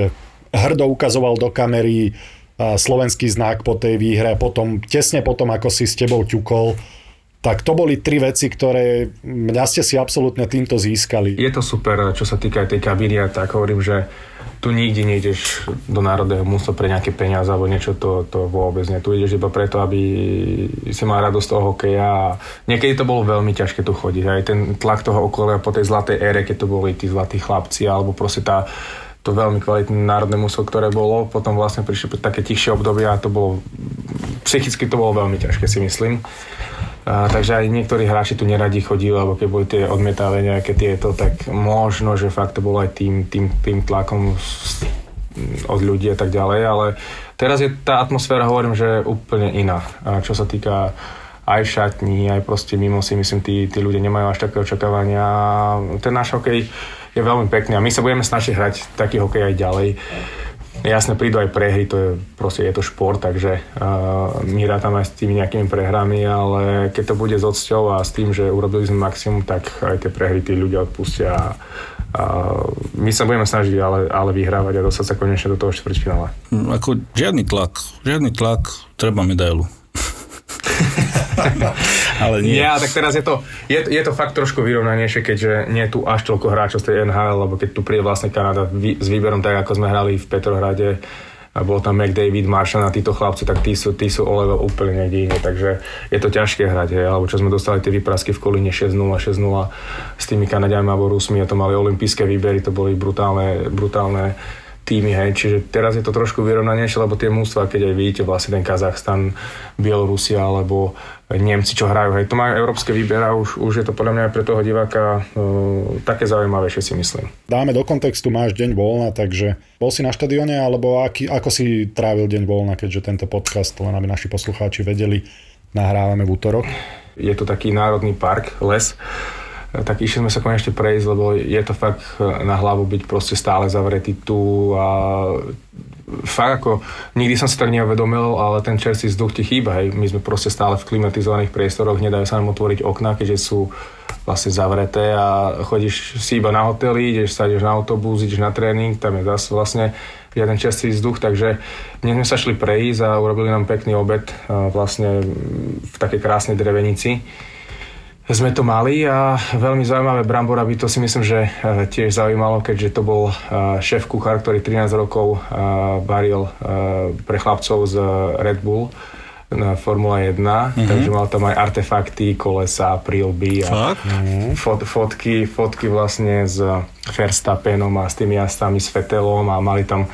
hrdo ukazoval do kamery e, slovenský znak po tej výhre, potom, tesne potom, ako si s tebou ťukol, tak to boli tri veci, ktoré mňa ste si absolútne týmto získali. Je to super, čo sa týka tej kabíny, tak hovorím, že tu nikdy nejdeš do národného mústva pre nejaké peniaze alebo niečo, to, to vôbec nie. Tu ideš iba preto, aby si mal radosť toho hokeja niekedy to bolo veľmi ťažké tu chodiť. Aj ten tlak toho okolia po tej zlatej ére, keď to boli tí zlatí chlapci alebo proste tá to veľmi kvalitné národné muso, ktoré bolo. Potom vlastne prišli také tichšie obdobia a to bolo, psychicky to bolo veľmi ťažké si myslím. A, takže aj niektorí hráči tu neradi chodili, alebo keď boli tie odmietavé nejaké tieto, tak možno, že fakt to bolo aj tým, tým, tým tlakom od ľudí a tak ďalej, ale teraz je tá atmosféra, hovorím, že úplne iná. A čo sa týka aj v šatní, aj proste mimo si myslím, tí, tí ľudia nemajú až také očakávania. Ten náš hokej je veľmi pekný a my sa budeme snažiť hrať taký hokej aj ďalej. Jasne, prídu aj prehry, to je proste je to šport, takže uh, my rátame aj s tými nejakými prehrami, ale keď to bude s odsťou a s tým, že urobili sme maximum, tak aj tie prehry tí ľudia odpustia a, a my sa budeme snažiť ale, ale vyhrávať a dostať sa konečne do toho štvrťfinále. Ako žiadny tlak, žiadny tlak, treba medailu. ale nie. Nie, tak teraz je to, je, je to fakt trošku vyrovnanejšie, keďže nie je tu až toľko hráčov z tej NHL, lebo keď tu príde vlastne Kanada s výberom tak, ako sme hrali v Petrohrade, a bol tam McDavid, Marshall a títo chlapci, tak tí sú, tí sú o level úplne niekde inde, takže je to ťažké hrať, hej, alebo čo sme dostali tie výprasky v Kolíne 6-0, 6-0 s tými Kanadiami alebo Rusmi a to mali olympijské výbery, to boli brutálne, brutálne týmy, hej, čiže teraz je to trošku vyrovnanejšie, lebo tie mústva, keď aj vidíte vlastne ten Kazachstan, Bielorusia alebo Nemci, čo hrajú, hej, to majú európske výber a už, už je to podľa mňa aj pre toho diváka uh, také zaujímavejšie si myslím. Dáme do kontextu, máš deň voľna, takže bol si na štadióne, alebo aký, ako si trávil deň voľna, keďže tento podcast, len aby naši poslucháči vedeli, nahrávame v útorok? Je to taký národný park, les, tak išli sme sa konečne prejsť, lebo je to fakt na hlavu byť proste stále zavretý tu a fakt ako, nikdy som si tak neuvedomil, ale ten čerstvý vzduch ti chýba, hej. My sme proste stále v klimatizovaných priestoroch, nedajú sa nám otvoriť okná, keďže sú vlastne zavreté a chodíš si iba na hotely, ideš sa na autobus, ideš na tréning, tam je zase vlastne jeden čerstvý vzduch, takže dnes sme sa šli prejsť a urobili nám pekný obed vlastne v takej krásnej drevenici sme to mali a veľmi zaujímavé brambora by to si myslím, že eh, tiež zaujímalo, keďže to bol eh, šéf kuchár, ktorý 13 rokov eh, varil pre chlapcov z Red Bull na Formula 1, mm-hmm. takže mal tam aj artefakty, kolesa, prílby a fot, fotky, fotky vlastne s Verstappenom a s tými jazdami s Fetelom a mali tam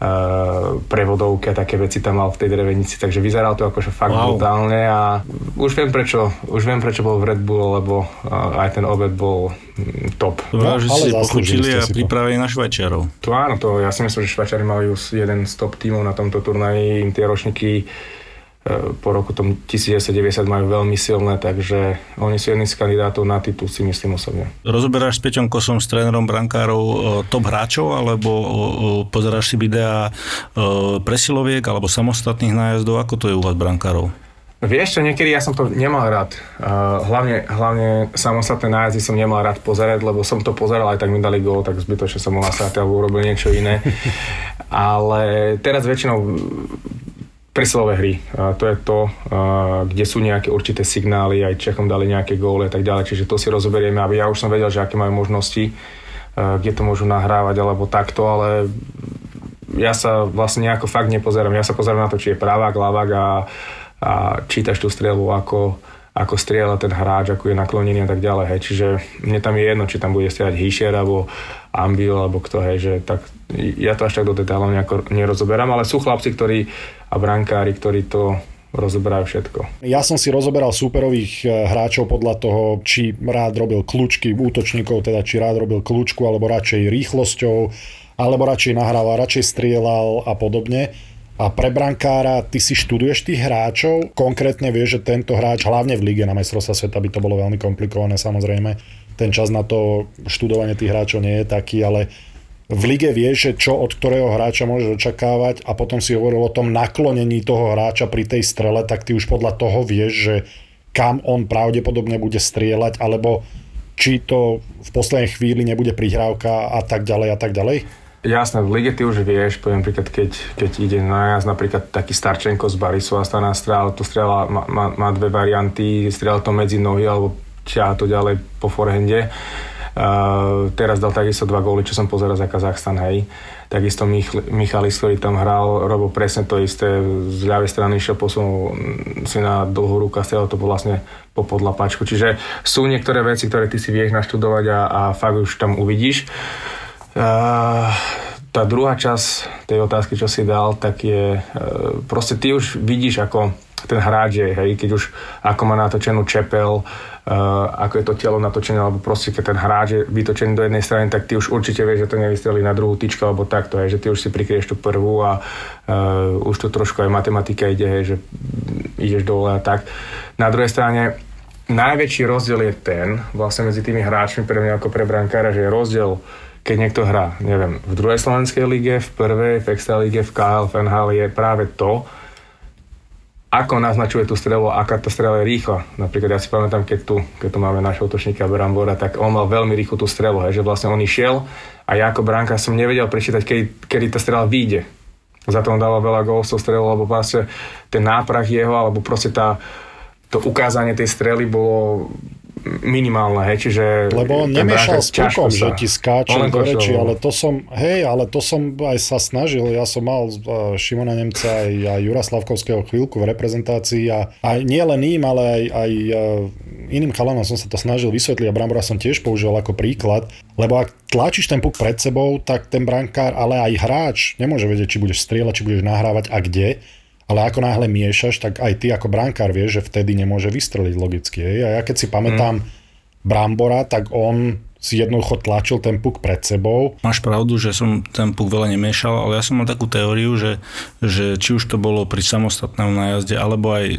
uh, prevodovky a také veci tam mal v tej drevenici, takže vyzeral to akože fakt wow. brutálne a už viem prečo, už viem prečo bol v Red Bull, lebo uh, aj ten obed bol mm, top. Dobre, no, že si pochučili a pripravili na Švajčiarov. To áno, to ja si myslím, že Švajčiari mali už jeden z top tímov na tomto turnaji, im tie ročníky po roku tom 1990 majú veľmi silné, takže oni sú jedni z kandidátov na titul, si myslím osobne. Rozoberáš s Peťom Kosom, s trénerom brankárov e, top hráčov, alebo pozeráš si videá e, presiloviek, alebo samostatných nájazdov, ako to je u vás brankárov? Vieš čo, niekedy ja som to nemal rád. Hlavne, hlavne samostatné nájazdy som nemal rád pozerať, lebo som to pozeral, aj tak mi dali gól, tak zbytočne som mohol nasať alebo urobil niečo iné. Ale teraz väčšinou presilové hry. A to je to, a, kde sú nejaké určité signály, aj Čechom dali nejaké góly a tak ďalej, čiže to si rozoberieme, aby ja už som vedel, že aké majú možnosti, a, kde to môžu nahrávať alebo takto, ale ja sa vlastne nejako fakt nepozerám. Ja sa pozerám na to, či je pravák, ľavák a, a čítaš tú strelu ako, ako strieľa ten hráč, ako je naklonený a tak ďalej. Hej. Čiže mne tam je jedno, či tam bude strieľať Hischer alebo Ambil alebo kto, hej, že tak ja to až tak do detailov nejako nerozoberám, ale sú chlapci, ktorí a brankári, ktorí to rozoberajú všetko. Ja som si rozoberal súperových eh, hráčov podľa toho, či rád robil kľúčky útočníkov, teda či rád robil kľúčku, alebo radšej rýchlosťou, alebo radšej nahrával, radšej strieľal a podobne. A pre brankára, ty si študuješ tých hráčov, konkrétne vieš, že tento hráč, hlavne v lige na majstrovstva sveta by to bolo veľmi komplikované samozrejme, ten čas na to študovanie tých hráčov nie je taký, ale v lige vieš, čo od ktorého hráča môžeš očakávať a potom si hovoril o tom naklonení toho hráča pri tej strele, tak ty už podľa toho vieš, že kam on pravdepodobne bude strieľať, alebo či to v poslednej chvíli nebude prihrávka a tak ďalej a tak ďalej? Jasné, v lige ty už vieš, poviem napríklad, keď, keď ide na jazd, napríklad taký Starčenko z Barisu a Stana strela, to strela má, má, má, dve varianty, strela to medzi nohy alebo ťa to ďalej po forehende Uh, teraz dal takisto dva góly, čo som pozeral za Kazachstan, hej. Takisto Mich- Michalis, ktorý tam hral, robil presne to isté. Z ľavej strany išiel posunul si na dlhú ruku a to bol vlastne po podlapačku. Čiže sú niektoré veci, ktoré ty si vieš naštudovať a, a fakt už tam uvidíš. Uh, tá druhá časť tej otázky, čo si dal, tak je, uh, proste ty už vidíš, ako ten hráč je, hej, keď už ako má natočenú čepel, uh, ako je to telo natočené, alebo proste keď ten hráč je vytočený do jednej strany, tak ty už určite vieš, že to nevystrelí na druhú tyčku alebo takto, hej, že ty už si prikrieš tú prvú a uh, už to trošku aj matematika ide, hej, že ideš dole a tak. Na druhej strane najväčší rozdiel je ten vlastne medzi tými hráčmi pre mňa ako pre brankára, že je rozdiel keď niekto hrá, neviem, v druhej slovenskej lige, v prvej, v extra lige, v KL, v NHL je práve to, ako naznačuje tú strelu, aká tá strela je rýchla. Napríklad ja si pamätám, keď tu, keď tu máme našho útočníka Brambora, tak on mal veľmi rýchlu tú strelu, hej, že vlastne on išiel a ja ako bránka som nevedel prečítať, kedy, kedy tá strela vyjde. Za to on dával veľa gólov s strelou, lebo vlastne ten náprah jeho, alebo proste tá, to ukázanie tej strely bolo minimálne, hej, čiže... Lebo on nemiešal s pukom, že ti skáče On len do reči, hlavou. ale to som, hej, ale to som aj sa snažil, ja som mal uh, Šimona Nemca aj, aj Jura Slavkovského chvíľku v reprezentácii a aj nie len im, ale aj, aj uh, iným chalanom som sa to snažil vysvetliť a Brambora som tiež použil ako príklad, lebo ak tlačíš ten puk pred sebou, tak ten brankár, ale aj hráč nemôže vedieť, či budeš strieľať, či budeš nahrávať a kde. Ale ako náhle miešaš, tak aj ty ako brankár vieš, že vtedy nemôže vystreliť logicky. Hej? A ja keď si pamätám Brambora, tak on si jednoducho tlačil ten puk pred sebou. Máš pravdu, že som ten puk veľa nemiešal, ale ja som mal takú teóriu, že, že či už to bolo pri samostatnom nájazde, alebo aj e,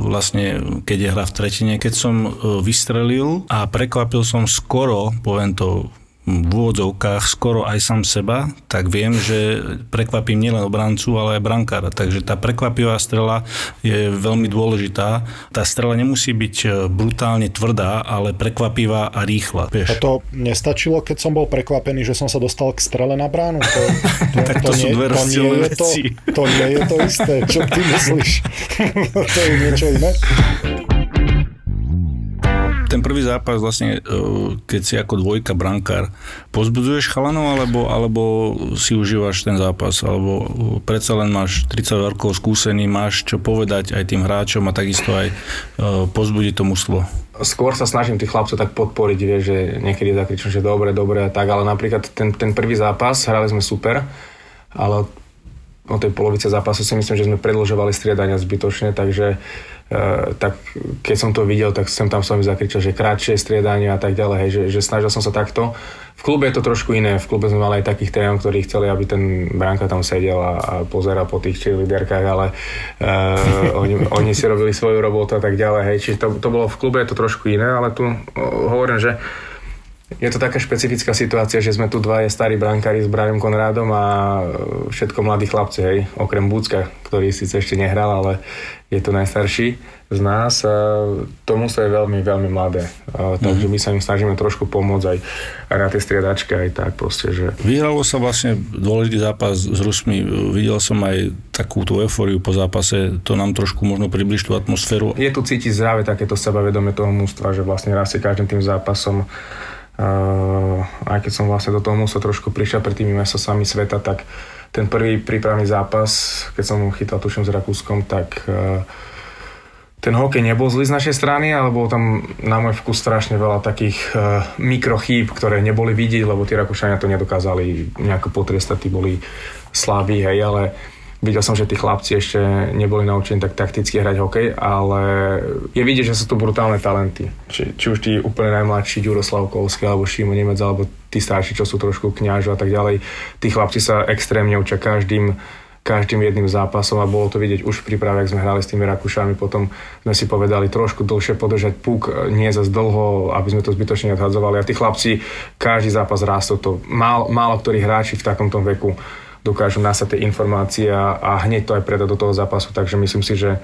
vlastne, keď je hra v tretine, keď som e, vystrelil a prekvapil som skoro, poviem to v úvodzovkách skoro aj sám seba, tak viem, že prekvapím nielen obrancu, ale aj brankára. Takže tá prekvapivá strela je veľmi dôležitá. Tá strela nemusí byť e, brutálne tvrdá, ale prekvapivá a rýchla. A Vieš. to nestačilo, keď som bol prekvapený, že som sa dostal k strele na bránu. To, to, Tak to sú dve rozdielne je to, to nie je to isté. Čo ty myslíš? to je niečo iné. Prvý zápas vlastne, e, keď si ako dvojka brankár, pozbudzuješ chalanov, alebo, alebo si užívaš ten zápas, alebo e, predsa len máš 30 rokov skúsený, máš čo povedať aj tým hráčom a takisto aj e, pozbudiť to mužstvo. skôr sa snažím tých chlapcov tak podporiť, vieš, že niekedy zakričím, že dobre, dobre a tak, ale napríklad ten, ten prvý zápas hrali sme super, ale o tej polovice zápasu si myslím, že sme predlžovali striedania zbytočne, takže e, tak keď som to videl, tak som tam som zakričal, že kratšie striedanie a tak ďalej, hej, že, že snažil som sa takto. V klube je to trošku iné, v klube sme mali aj takých trénerov, ktorí chceli, aby ten bránka tam sedel a, a pozeral po tých cheerleaderkách, ale uh, oni, oni si robili svoju robotu a tak ďalej, hej, čiže to, to bolo v klube, je to trošku iné, ale tu hovorím, že je to taká špecifická situácia, že sme tu dvaja starí brankári s Brianom Konrádom a e, všetko mladí chlapci, hej, okrem Búcka, ktorý síce ešte nehral, ale je to najstarší z nás. A to mužstvo je veľmi, veľmi mladé. A, takže my sa im snažíme trošku pomôcť aj, aj na tie striedačky, aj tak proste, že Vyhralo sa vlastne dôležitý zápas s Rusmi. Videl som aj takú tú eufóriu po zápase. To nám trošku možno približ tú atmosféru. je tu cítiť zdravé takéto sebavedomie toho mústva, že vlastne rastie každým tým zápasom. Uh, aj keď som vlastne do toho mústva trošku prišiel pred tými mesosami sveta, tak ten prvý prípravný zápas, keď som chytal tuším s Rakúskom, tak uh, ten hokej nebol zlý z našej strany, ale bolo tam na môj vkus strašne veľa takých uh, mikrochýb, ktoré neboli vidieť, lebo tí Rakúšania to nedokázali nejako potrestať, tí boli slabí, hej, ale videl som, že tí chlapci ešte neboli naučení tak takticky hrať hokej, ale je vidieť, že sú to brutálne talenty. Či, či už tí úplne najmladší, Ďuro Slavkovský, alebo Šimo Nemec, alebo tí starší, čo sú trošku kňažo a tak ďalej. Tí chlapci sa extrémne učia každým každým jedným zápasom a bolo to vidieť už v príprave, ak sme hrali s tými Rakúšami, potom sme si povedali trošku dlhšie podržať puk, nie zase dlho, aby sme to zbytočne odhadzovali a tí chlapci každý zápas rástol to. Málo, málo ktorí hráči v takomto veku dokážu nasať tie informácie a, hneď to aj predať do toho zápasu, takže myslím si, že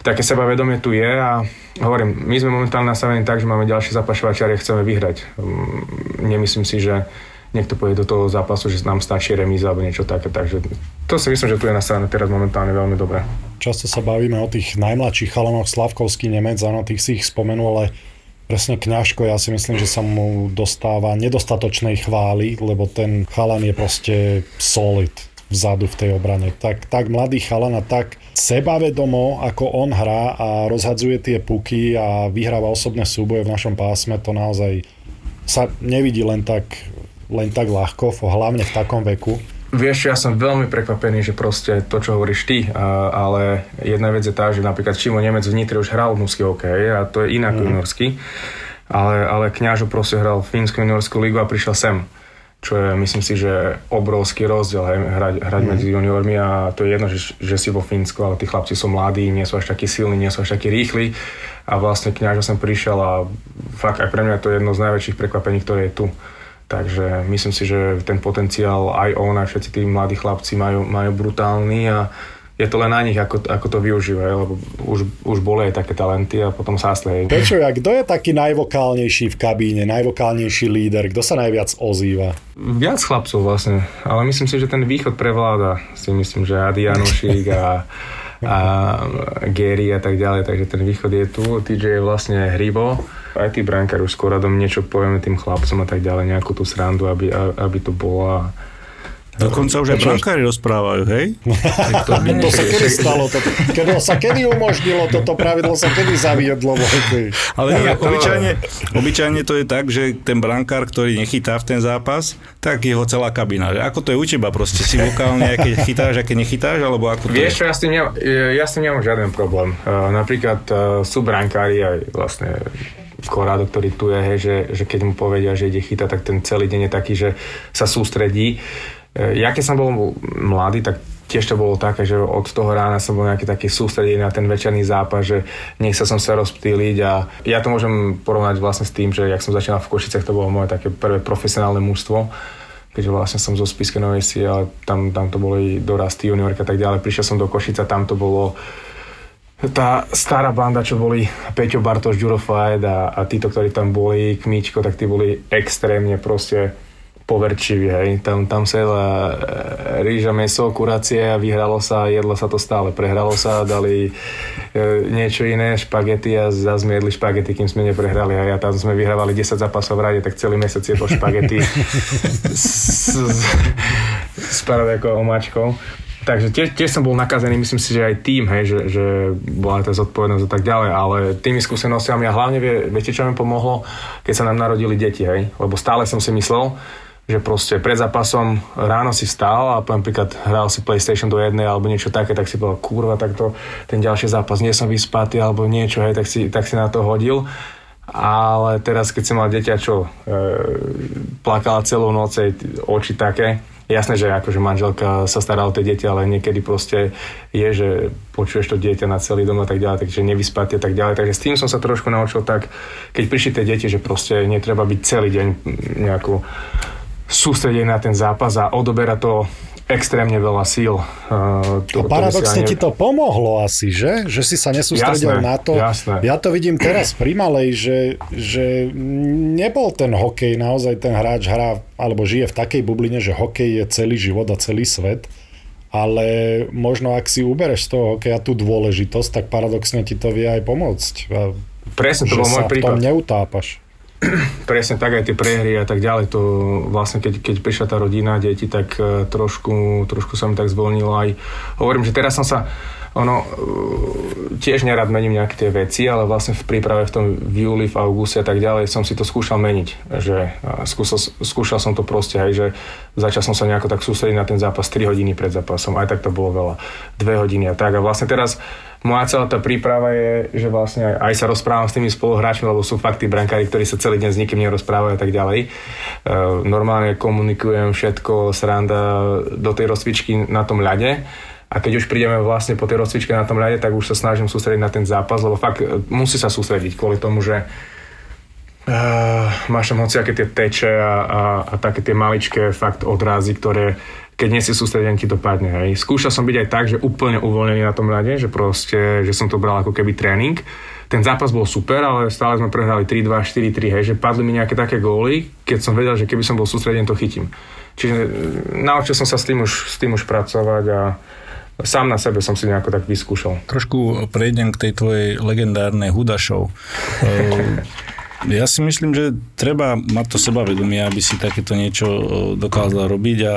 také sebavedomie tu je a hovorím, my sme momentálne nastavení tak, že máme ďalší zápas a chceme vyhrať. Mm, Nemyslím si, že niekto pôjde do toho zápasu, že nám stačí remíza alebo niečo také, takže to si myslím, že tu je nastavené teraz momentálne veľmi dobre. Často sa bavíme o tých najmladších chalanoch, Slavkovský Nemec, áno, tých si ich spomenul, ale presne Kňažko, ja si myslím, že sa mu dostáva nedostatočnej chvály, lebo ten chalan je proste solid vzadu v tej obrane. Tak, tak mladý chalan a tak sebavedomo, ako on hrá a rozhadzuje tie puky a vyhráva osobné súboje v našom pásme, to naozaj sa nevidí len tak, len tak ľahko, hlavne v takom veku. Vieš, ja som veľmi prekvapený, že proste to, čo hovoríš ty, ale jedna vec je tá, že napríklad Šimo Nemec v Nitre už hral mužský hokej a to je inak mm. juniorský, ale, ale Kňažo proste hral Fínsku juniorskú ligu a prišiel sem čo je, myslím si, že obrovský rozdiel hej, hrať, hrať mm. medzi juniormi a to je jedno, že, že si vo Fínsku, ale tí chlapci sú mladí, nie sú až takí silní, nie sú až takí rýchli a vlastne kňažo som prišiel a fakt aj pre mňa to je jedno z najväčších prekvapení, ktoré je tu. Takže myslím si, že ten potenciál aj on, aj všetci tí mladí chlapci majú, majú brutálny a je to len na nich, ako, ako to využívajú, lebo už, už boli aj také talenty a potom sásli. Prečo, ja, kto je taký najvokálnejší v kabíne, najvokálnejší líder, kto sa najviac ozýva? Viac chlapcov vlastne, ale myslím si, že ten východ prevláda. Si myslím, že Adi Janošík a, a Gary a tak ďalej, takže ten východ je tu. TJ je vlastne hribo. Aj tí brankári už skôr niečo povieme tým chlapcom a tak ďalej, nejakú tú srandu, aby, aby to bola Dokonca už aj brankári rozprávajú, hej? To, to sa kedy stalo? Toto, kedy sa kedy umožnilo toto pravidlo, sa kedy zaviedlo? Ale nie, obyčajne, obyčajne to je tak, že ten brankár, ktorý nechytá v ten zápas, tak jeho celá kabina. Ako to je u teba? Proste si vokálne, keď chytáš a keď nechytáš, alebo ako to Vieš je? čo, ja s tým nemám, ja s tým nemám žiaden problém. Uh, napríklad uh, sú brankári aj vlastne Korado, ktorý tu je, hej, že, že keď mu povedia, že ide chytať, tak ten celý deň je taký, že sa sústredí. Uh, ja keď som bol mladý, tak tiež to bolo také, že od toho rána som bol nejaký taký sústredený na ten večerný zápas, že nechcel som sa rozptýliť a ja to môžem porovnať vlastne s tým, že jak som začínal v Košicech, to bolo moje také prvé profesionálne mužstvo keďže vlastne som zo Spiske Novej Si a tam, tam to boli dorasty, juniorka a tak ďalej. Prišiel som do Košica, tam to bolo tá stará banda, čo boli Peťo Bartoš, Ďuro a, a títo, ktorí tam boli, Kmičko, tak tí boli extrémne proste poverčiví, hej. Tam, tam sa jedla e, rýža, meso, kuracie a vyhralo sa, jedlo sa to stále. Prehralo sa, dali e, niečo iné, špagety a zase jedli špagety, kým sme neprehrali. A ja tam sme vyhrávali 10 zápasov v rade, tak celý mesiac jedlo špagety s, s, s paradekou omáčkou. Takže tiež, tiež som bol nakazený, myslím si, že aj tým, hej, že, že bola tá zodpovednosť a tak ďalej, ale tými skúsenostiami a hlavne vie, viete, čo mi pomohlo, keď sa nám narodili deti, hej, lebo stále som si myslel, že proste pred zápasom ráno si vstal a napríklad hral si PlayStation do jednej alebo niečo také, tak si povedal, kurva, takto ten ďalší zápas nie som vyspatý alebo niečo, hej, tak si, tak si na to hodil. Ale teraz, keď som mal dieťa, čo e, plakala celú noc, jej oči také, jasné, že akože manželka sa stará o tie deti, ale niekedy proste je, že počuješ to dieťa na celý dom a tak ďalej, takže nevyspatý a tak ďalej. Takže s tým som sa trošku naučil tak, keď prišli tie deti, že proste netreba byť celý deň nejakú sústredenie na ten zápas a odoberá to extrémne veľa síl. Uh, to, a paradoxne ti to pomohlo asi, že? Že si sa nesústredil jasné, na to. Jasné. Ja to vidím teraz pri Malej, že, že nebol ten hokej, naozaj ten hráč hrá, alebo žije v takej bubline, že hokej je celý život a celý svet. Ale možno ak si ubereš z toho hokeja tú dôležitosť, tak paradoxne ti to vie aj pomôcť. Presne, to že bol môj sa v prípad. tom neutápaš presne tak aj tie prehry a tak ďalej, to vlastne keď, keď prišla tá rodina, deti, tak uh, trošku, trošku sa mi tak zvolnilo aj. Hovorím, že teraz som sa, ono, uh, tiež nerad mením nejaké tie veci, ale vlastne v príprave v tom v júli, v auguste a tak ďalej som si to skúšal meniť, že skúšal, skúšal som to proste, hej, že začal som sa nejako tak sústrediť na ten zápas 3 hodiny pred zápasom, aj tak to bolo veľa, 2 hodiny a tak a vlastne teraz moja celá tá príprava je, že vlastne aj, aj sa rozprávam s tými spoluhráčmi, lebo sú fakt tí brankári, ktorí sa celý deň s nikým nerozprávajú a tak ďalej. E, normálne komunikujem všetko, sranda do tej rozcvičky na tom ľade. A keď už prídeme vlastne po tej rozcvičke na tom ľade, tak už sa snažím sústrediť na ten zápas, lebo fakt e, musí sa sústrediť kvôli tomu, že uh, máš tam hociaké tie teče a, a, a také tie maličké fakt odrázy, ktoré keď nie si sústredený, ti to padne. Hej. Skúšal som byť aj tak, že úplne uvoľnený na tom ľade, že proste, že som to bral ako keby tréning. Ten zápas bol super, ale stále sme prehrali 3-2, 4-3, hej, že padli mi nejaké také góly, keď som vedel, že keby som bol sústredený, to chytím. Čiže e, naučil som sa s tým už, s tým už pracovať a sám na sebe som si nejako tak vyskúšal. Trošku prejdem k tej tvojej legendárnej Huda show. Ja si myslím, že treba mať to sebavedomie, aby si takéto niečo dokázal robiť a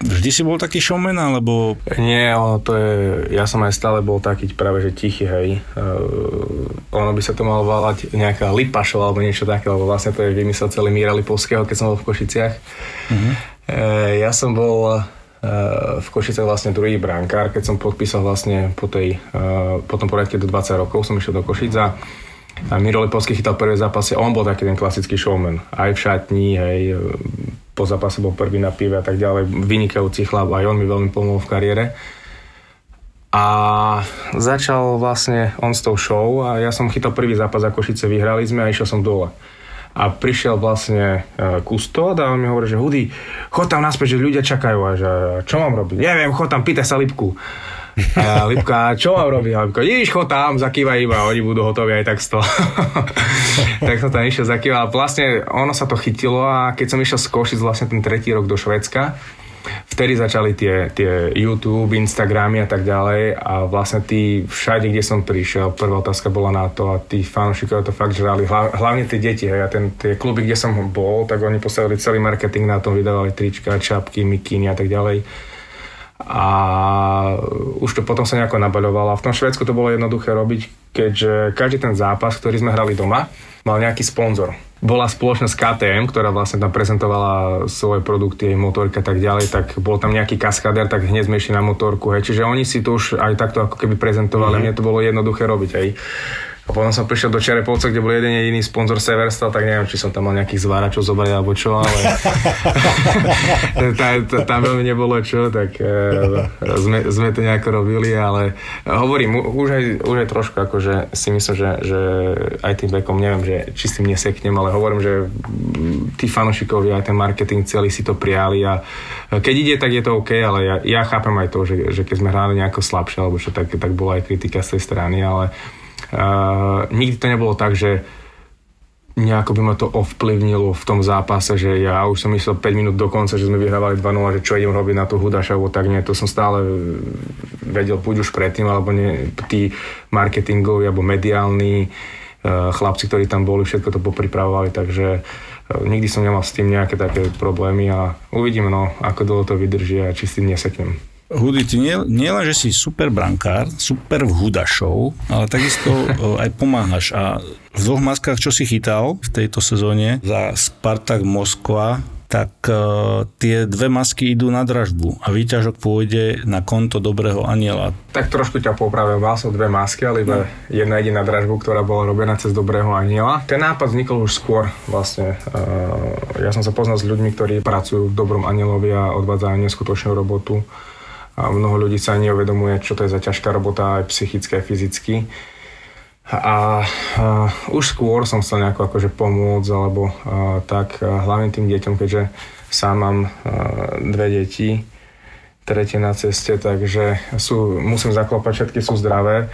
Vždy si bol taký showman, alebo... Nie, ono to je... Ja som aj stále bol taký práve, že tichý, hej. Uh, ono by sa to malo volať nejaká lipa show, alebo niečo také, lebo vlastne to je vymysel celý Míra Lipovského, keď som bol v Košiciach. Uh-huh. Uh, ja som bol v Košiciach vlastne druhý brankár, keď som podpísal vlastne po, tej, uh, po tom poriadke do 20 rokov, som išiel do Košic a a Miro Lipovský chytal prvé zápasy, on bol taký ten klasický showman. Aj v šatni, hej, po zápase bol prvý na pive a tak ďalej. Vynikajúci chlap, aj on mi veľmi pomohol v kariére. A začal vlastne on s tou show a ja som chytal prvý zápas za Košice, vyhrali sme a išiel som dole. A prišiel vlastne kustód a on mi hovorí, že Hudy, chod tam naspäť, že ľudia čakajú a že čo mám robiť? Neviem, chod tam, pýtaj sa Lipku. A Lipka, čo mám robiť? A Lipka, ideš, chod tam, zakývaj iba, oni budú hotoví aj tak z tak som tam išiel zakýval. Vlastne ono sa to chytilo a keď som išiel z Košic vlastne ten tretí rok do Švedska, vtedy začali tie, tie YouTube, Instagramy a tak ďalej a vlastne tí všade, kde som prišiel, prvá otázka bola na to a tí fanúšikovia to fakt žrali, Hla- hlavne tie deti, hej, a ten, tie kluby, kde som bol, tak oni postavili celý marketing na tom, vydávali trička, čapky, mikiny a tak ďalej a už to potom sa nejako nabaľovalo. A v tom Švedsku to bolo jednoduché robiť, keďže každý ten zápas, ktorý sme hrali doma, mal nejaký sponzor. Bola spoločnosť KTM, ktorá vlastne tam prezentovala svoje produkty, motorky a tak ďalej, tak bol tam nejaký kaskader, tak hneď sme išli na motorku. Hej. Čiže oni si to už aj takto ako keby prezentovali, mm-hmm. mne to bolo jednoduché robiť. Hej. A potom som prišiel do Čerepovca, kde bol jeden jediný sponzor Severstal, tak neviem, či som tam mal nejakých zváračov zobrať alebo čo, ale tam, tam veľmi nebolo čo, tak e, sme, sme to nejako robili, ale hovorím, už aj, už aj trošku akože si myslím, že, že aj tým vekom, neviem, že či s tým neseknem, ale hovorím, že tí fanúšikovia aj ten marketing celý si to prijali a keď ide, tak je to OK, ale ja, ja chápem aj to, že, že keď sme hrali nejako slabšie, alebo čo, tak, tak bola aj kritika z tej strany, ale Nikdy to nebolo tak, že nejako by ma to ovplyvnilo v tom zápase, že ja už som myslel 5 minút do konca, že sme vyhrávali 2-0, že čo idem robiť na tú hudaša, alebo tak nie, to som stále vedel buď už predtým, alebo nie, tí marketingoví, alebo mediálni uh, chlapci, ktorí tam boli, všetko to popripravovali, takže uh, nikdy som nemal s tým nejaké také problémy a uvidím, no, ako dlho to vydrží a či s tým neseknem. Hudy, ty nie, nie len, že si super brankár, super v hudašov, ale takisto aj pomáhaš. A v dvoch maskách, čo si chytal v tejto sezóne za Spartak Moskva, tak uh, tie dve masky idú na dražbu a výťažok pôjde na konto dobrého aniela. Tak trošku ťa popravím, mal som dve masky, ale iba jedna ide na dražbu, ktorá bola robená cez dobrého aniela. Ten nápad vznikol už skôr vlastne. Uh, ja som sa poznal s ľuďmi, ktorí pracujú v dobrom anielovi a odvádzajú neskutočnú robotu a mnoho ľudí sa neuvedomuje, čo to je za ťažká robota aj psychicky, aj fyzicky. A, a už skôr som chcel nejako akože pomôcť, alebo a, tak a hlavne tým deťom, keďže sám mám a, dve deti, tretie na ceste, takže sú, musím zaklopať, všetky sú zdravé.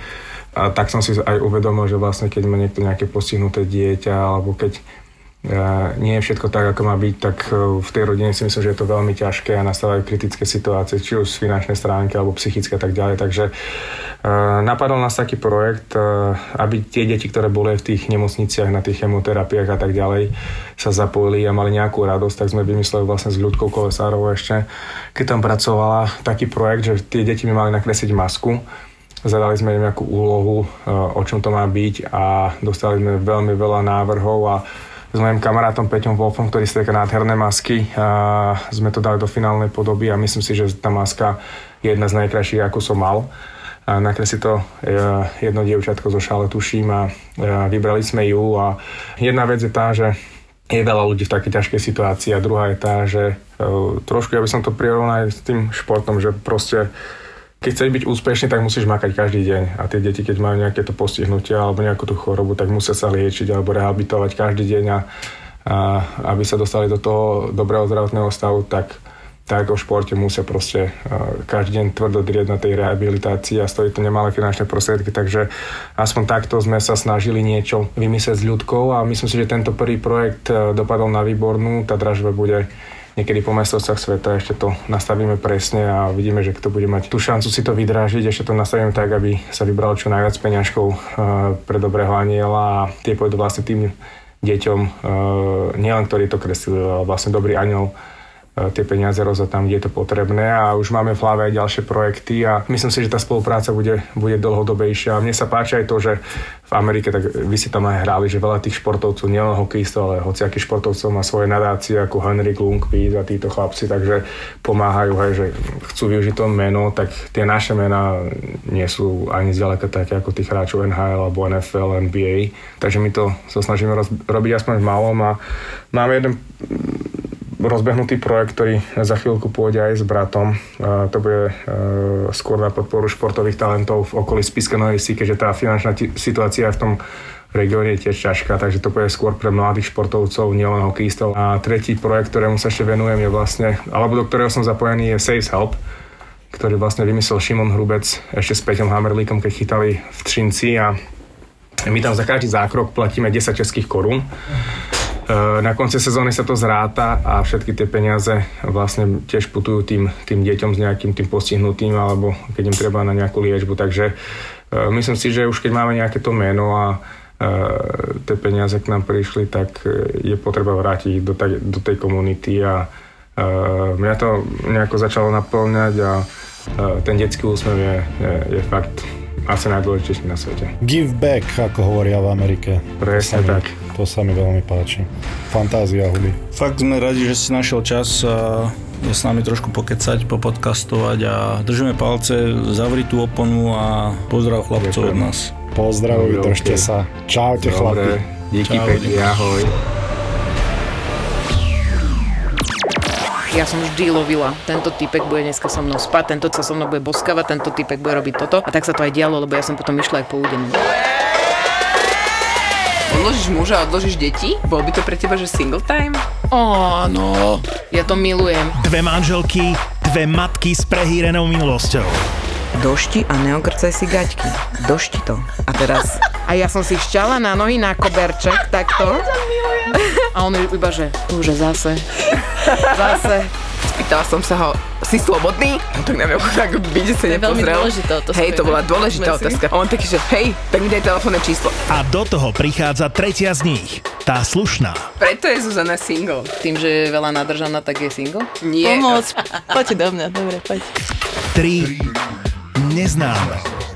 A tak som si aj uvedomil, že vlastne keď má niekto nejaké postihnuté dieťa, alebo keď nie je všetko tak, ako má byť, tak e, v tej rodine si myslím, že je to veľmi ťažké a nastávajú kritické situácie, či už z finančnej stránky alebo psychické a tak ďalej. Takže e, napadol nás taký projekt, e, aby tie deti, ktoré boli v tých nemocniciach, na tých chemoterapiách a tak ďalej, sa zapojili a mali nejakú radosť, tak sme vymysleli vlastne s ľudkou Kolesárovou ešte, keď tam pracovala taký projekt, že tie deti by mali nakresliť masku zadali sme im nejakú úlohu, o čom to má byť a dostali sme veľmi veľa návrhov a s mojim kamarátom Peťom Wolfom, ktorý strieka nádherné masky. A sme to dali do finálnej podoby a myslím si, že tá maska je jedna z najkrajších, ako som mal. A nakresli to e, jedno dievčatko zo šále, tuším, a vybrali sme ju. A jedna vec je tá, že je veľa ľudí v takej ťažkej situácii a druhá je tá, že e, trošku ja by som to prirovnal aj s tým športom, že proste keď chceš byť úspešný, tak musíš makať každý deň. A tie deti, keď majú nejaké to postihnutie alebo nejakú tú chorobu, tak musia sa liečiť alebo rehabilitovať každý deň. A, a aby sa dostali do toho dobrého zdravotného stavu, tak tak o športe musia proste každý deň tvrdo drieť na tej rehabilitácii a stojí to nemalé finančné prostriedky, takže aspoň takto sme sa snažili niečo vymyslieť s ľudkou a myslím si, že tento prvý projekt e, dopadol na výbornú, tá dražba bude niekedy po mestrovstvách sveta ešte to nastavíme presne a vidíme, že kto bude mať tú šancu si to vydrážiť, ešte to nastavíme tak, aby sa vybralo čo najviac peňažkov eh, pre dobrého aniela a tie pôjdu vlastne tým deťom, eh, nielen ktorí to kreslili, ale vlastne dobrý aniel tie peniaze rozdať tam, kde je to potrebné a už máme v hlave aj ďalšie projekty a myslím si, že tá spolupráca bude, bude dlhodobejšia. Mne sa páči aj to, že v Amerike, tak vy si tam aj hrali, že veľa tých športovcov, nielen hokejistov, ale hociakých športovcov má svoje nadácie ako Henrik Lundqvist a títo chlapci, takže pomáhajú, hej, že chcú využiť to meno, tak tie naše mená nie sú ani zďaleka také ako tých hráčov NHL alebo NFL, NBA, takže my to sa snažíme roz, robiť aspoň v malom a máme jeden rozbehnutý projekt, ktorý za chvíľku pôjde aj s bratom. To bude e, skôr na podporu športových talentov v okolí Spiska Novej Si, keďže tá finančná situácia v tom regióne je tiež ťažká, takže to bude skôr pre mladých športovcov, nielen hokejistov. A tretí projekt, ktorému sa ešte venujem, je vlastne, alebo do ktorého som zapojený, je Saves Help, ktorý vlastne vymyslel Šimon Hrubec ešte s Peťom Hammerlíkom, keď chytali v Třinci a my tam za každý zákrok platíme 10 českých korún na konci sezóny sa to zráta a všetky tie peniaze vlastne tiež putujú tým, tým deťom s nejakým tým postihnutým alebo keď im treba na nejakú liečbu. Takže e, myslím si, že už keď máme nejaké to meno a tie peniaze k nám prišli, tak je potreba vrátiť do, taj, do tej komunity a mňa to nejako začalo naplňať a ten detský úsmev je, je, je fakt asi najdôležitejší na svete. Give back, ako hovoria v Amerike. Presne to mi, tak. To sa mi veľmi páči. Fantázia huby. Fakt sme radi, že si našiel čas s nami trošku pokecať, popodcastovať a držíme palce, zavri tú oponu a pozdrav chlapcov od nás. Pozdravuj, Dobre, držte okay. sa. Čaute chlapi. díky Čau, pekne, ahoj. Ja som vždy lovila. Tento typek bude dneska so mnou spať, tento sa so mnou bude boskavať, tento typek bude robiť toto. A tak sa to aj dialo, lebo ja som potom išla aj po údenu. Odložíš muža, odložíš deti? Bol by to pre teba, že single time? Áno, ja to milujem. Dve manželky, dve matky s prehýrenou minulosťou. Došti a neokrcaj si gaťky. Došti to. A teraz... A ja som si šťala na nohy na koberček, takto. A on iba, že už zase, zase. Spýtala som sa ho, si slobodný? On tak na mňa tak byť sa je veľmi dôležitá otázka. Hej, to bola dôležitá otázka. A on taký, že hej, tak mi daj telefónne číslo. A do toho prichádza tretia z nich. Tá slušná. Preto je Zuzana single. Tým, že je veľa nadržaná, tak je single. Nie. Pomoc. Poďte do mňa, dobre, poď. Tri neznáme.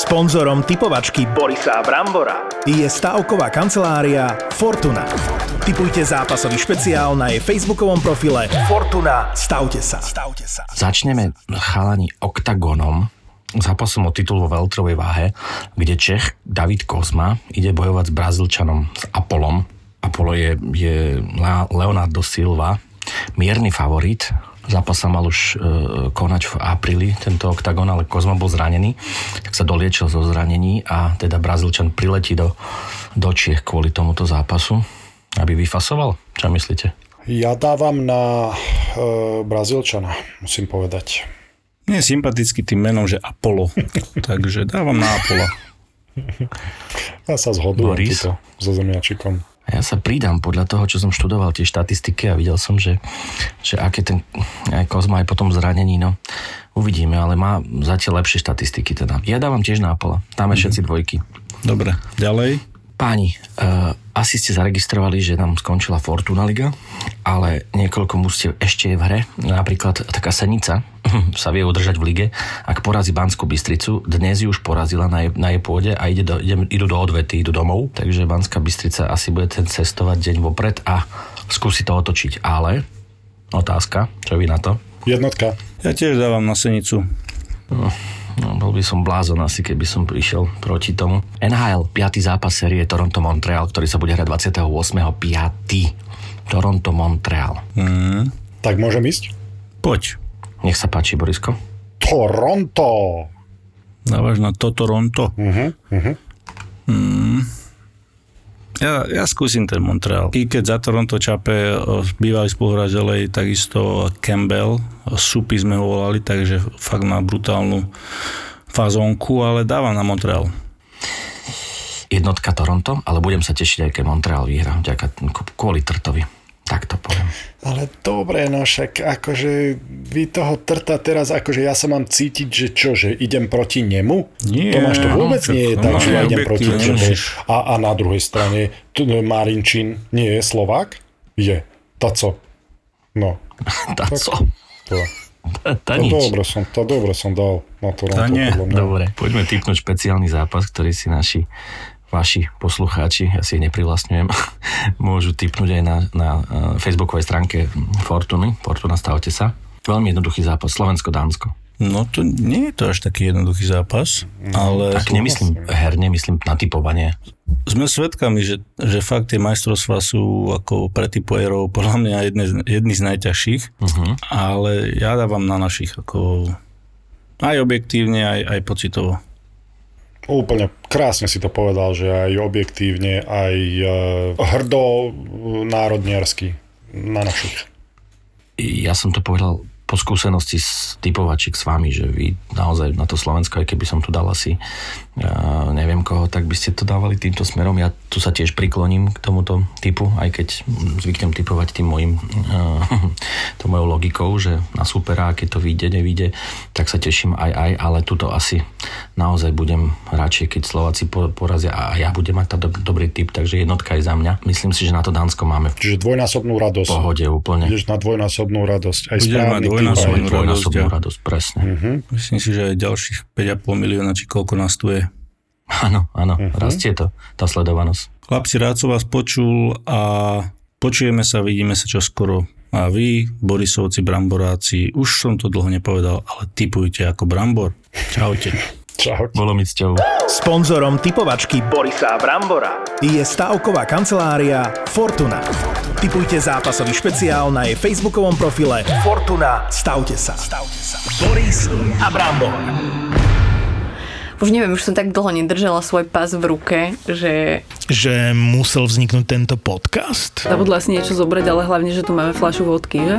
Sponzorom typovačky Borisa Brambora je stavková kancelária Fortuna. Typujte zápasový špeciál na jej facebookovom profile Fortuna. Stavte sa. Stavte sa. Začneme chalani oktagonom, zápasom o titul vo veľtrovej váhe, kde Čech David Kozma ide bojovať s Brazílčanom, s Apolom. Apollo je, je Le- Leonardo Silva, mierny favorit. Zápas sa mal už e, konať v apríli, tento oktagon, ale Kozma bol zranený, tak sa doliečil zo zranení a teda Brazílčan priletí do, do Čiech kvôli tomuto zápasu, aby vyfasoval. Čo myslíte? Ja dávam na e, Brazílčana, musím povedať. Nie je sympatický tým menom, že Apollo. Takže dávam na Apollo. Ja sa zhodujem Boris? tuto so zemiačikom. A Ja sa pridám podľa toho, čo som študoval tie štatistiky a videl som, že, že aké ten aj Kozma aj potom zranení, no uvidíme, ale má zatiaľ lepšie štatistiky teda. Ja dávam tiež na Apola, dáme všetci dvojky. Dobre, ďalej. Páni, uh, asi ste zaregistrovali, že nám skončila Fortuna Liga, ale niekoľko mústiev ešte je v hre. Napríklad taká Senica sa vie udržať v lige, ak porazí Banskú Bystricu. Dnes ju už porazila na jej, na jej pôde a ide do, ide, idú do odvety, idú domov. Takže Banská Bystrica asi bude ten cestovať deň vopred a skúsi to otočiť. Ale, otázka, čo vy na to? Jednotka. Ja tiež dávam na Senicu. No, bol by som blázon asi, keby som prišiel proti tomu. NHL, 5. zápas série Toronto-Montreal, ktorý sa bude hrať 28.5. Toronto-Montreal. Mm. Tak môžem ísť? Poď. Nech sa páči, Borisko. Toronto! Dávaš na to Toronto. Uh-huh, uh-huh. Mm. Ja, ja skúsim ten Montreal. I keď za Toronto čape o, bývalý spoluhráč LA, takisto Campbell, Supy sme ho volali, takže fakt má brutálnu fazónku, ale dávam na Montreal. Jednotka Toronto, ale budem sa tešiť aj keď Montreal vyhrá, vďaka kvôli Trtovi. Tak to poviem. Ale dobre, no však akože vy toho trta teraz, akože ja sa mám cítiť, že čo, že idem proti nemu? Nie, Tomáš, to vôbec však nie je no, tak, že ja idem proti nemusíš. A, a na druhej strane, tu Marinčín nie je Slovák? Je. Taco. No. Taco. To, Tá to dobre som, to dobre som dal na Toronto. Tá nie. Dobre, poďme typnúť špeciálny zápas, ktorý si naši vaši poslucháči, ja si ich neprivlastňujem, môžu typnúť aj na, na eh, facebookovej stránke Fortuny, Fortuna stavte sa. Veľmi jednoduchý zápas, Slovensko-Dánsko. No to nie je to až taký jednoduchý zápas, ale Tak nemyslím herne, myslím na typovanie. sme svedkami, že, že fakt tie majstrovstvá sú ako pre typojerov podľa mňa jedne, z- jedny z najťažších, Uh-huh. ale ja dávam na našich ako aj objektívne, aj, aj pocitovo. Úplne krásne si to povedal, že aj objektívne, aj e, hrdo e, národniarsky na našich. Ja som to povedal po skúsenosti s typovačiek s vami, že vy naozaj na to Slovensko, aj keby som tu dal asi uh, neviem koho, tak by ste to dávali týmto smerom. Ja tu sa tiež prikloním k tomuto typu, aj keď zvyknem typovať tým mojim, uh, to mojou logikou, že na supera, keď to vyjde, nevyjde, tak sa teším aj aj, ale tuto asi naozaj budem radšej, keď Slováci po, porazia a ja budem mať tá do, dobrý typ, takže jednotka aj za mňa. Myslím si, že na to Dánsko máme Čiže dvojnásobnú radosť. pohode úplne. Ideš na dvojnásobnú radosť. Aj Budeš mať dvojnásobnú Dvojnásobnú radosť, radosť, presne. Mhm. Myslím si, že aj ďalších 5,5 milióna, či koľko nás tu je. Áno, áno, rastie to, tá sledovanosť. Chlapci, rád som vás počul a počujeme sa, vidíme sa čoskoro. A vy, Borisovci, Bramboráci, už som to dlho nepovedal, ale typujte ako Brambor. Čaute. Čau. Bolo mi cťou. Sponzorom typovačky Borisa Brambora je stavková kancelária Fortuna. Typujte zápasový špeciál na jej facebookovom profile Fortuna. Stavte sa. Stavte sa. Boris a Brambor. Už neviem, už som tak dlho nedržala svoj pas v ruke, že Že musel vzniknúť tento podcast? Zabudla si niečo zobrať, ale hlavne, že tu máme fľašu vodky, že?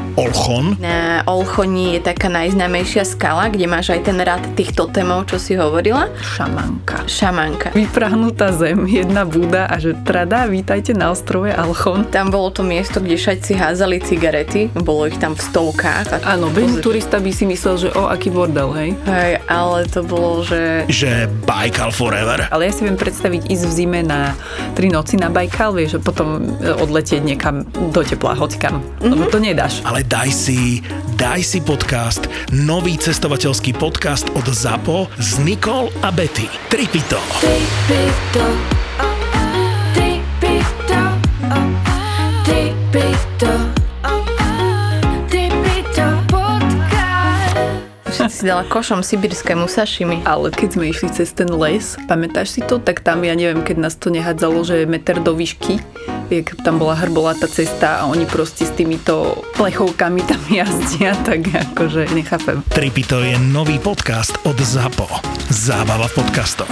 Olchon. Na Olchoni je taká najznámejšia skala, kde máš aj ten rad tých totemov, čo si hovorila. Šamanka. Šamanka. Vyprahnutá zem, jedna búda a že trada, vítajte na ostrove Alchon. Tam bolo to miesto, kde šajci házali cigarety, bolo ich tam v stovkách. Áno, bežný turista by si myslel, že o, aký bordel, hej? Hej, ale to bolo, že... Že Baikal Forever. Ale ja si viem predstaviť ísť v zime na tri noci na Bajkal, vieš, a potom e, odletieť niekam do tepla, hocikam. Lebo to nedáš. Ale daj si, daj si podcast, nový cestovateľský podcast od ZAPO s Nikol a Betty. Tripito. Že si dala košom sibirskému sašimi. Ale keď sme išli cez ten les, pamätáš si to, tak tam, ja neviem, keď nás to nehádzalo, že meter do výšky, jak tam bola hrbolatá cesta a oni proste s týmito plechovkami tam jazdia, tak akože nechápem. Tripito je nový podcast od ZAPO. Zábava v podcastoch.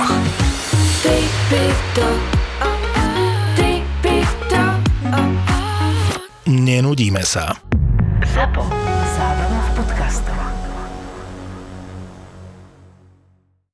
Nenudíme sa. Zapo.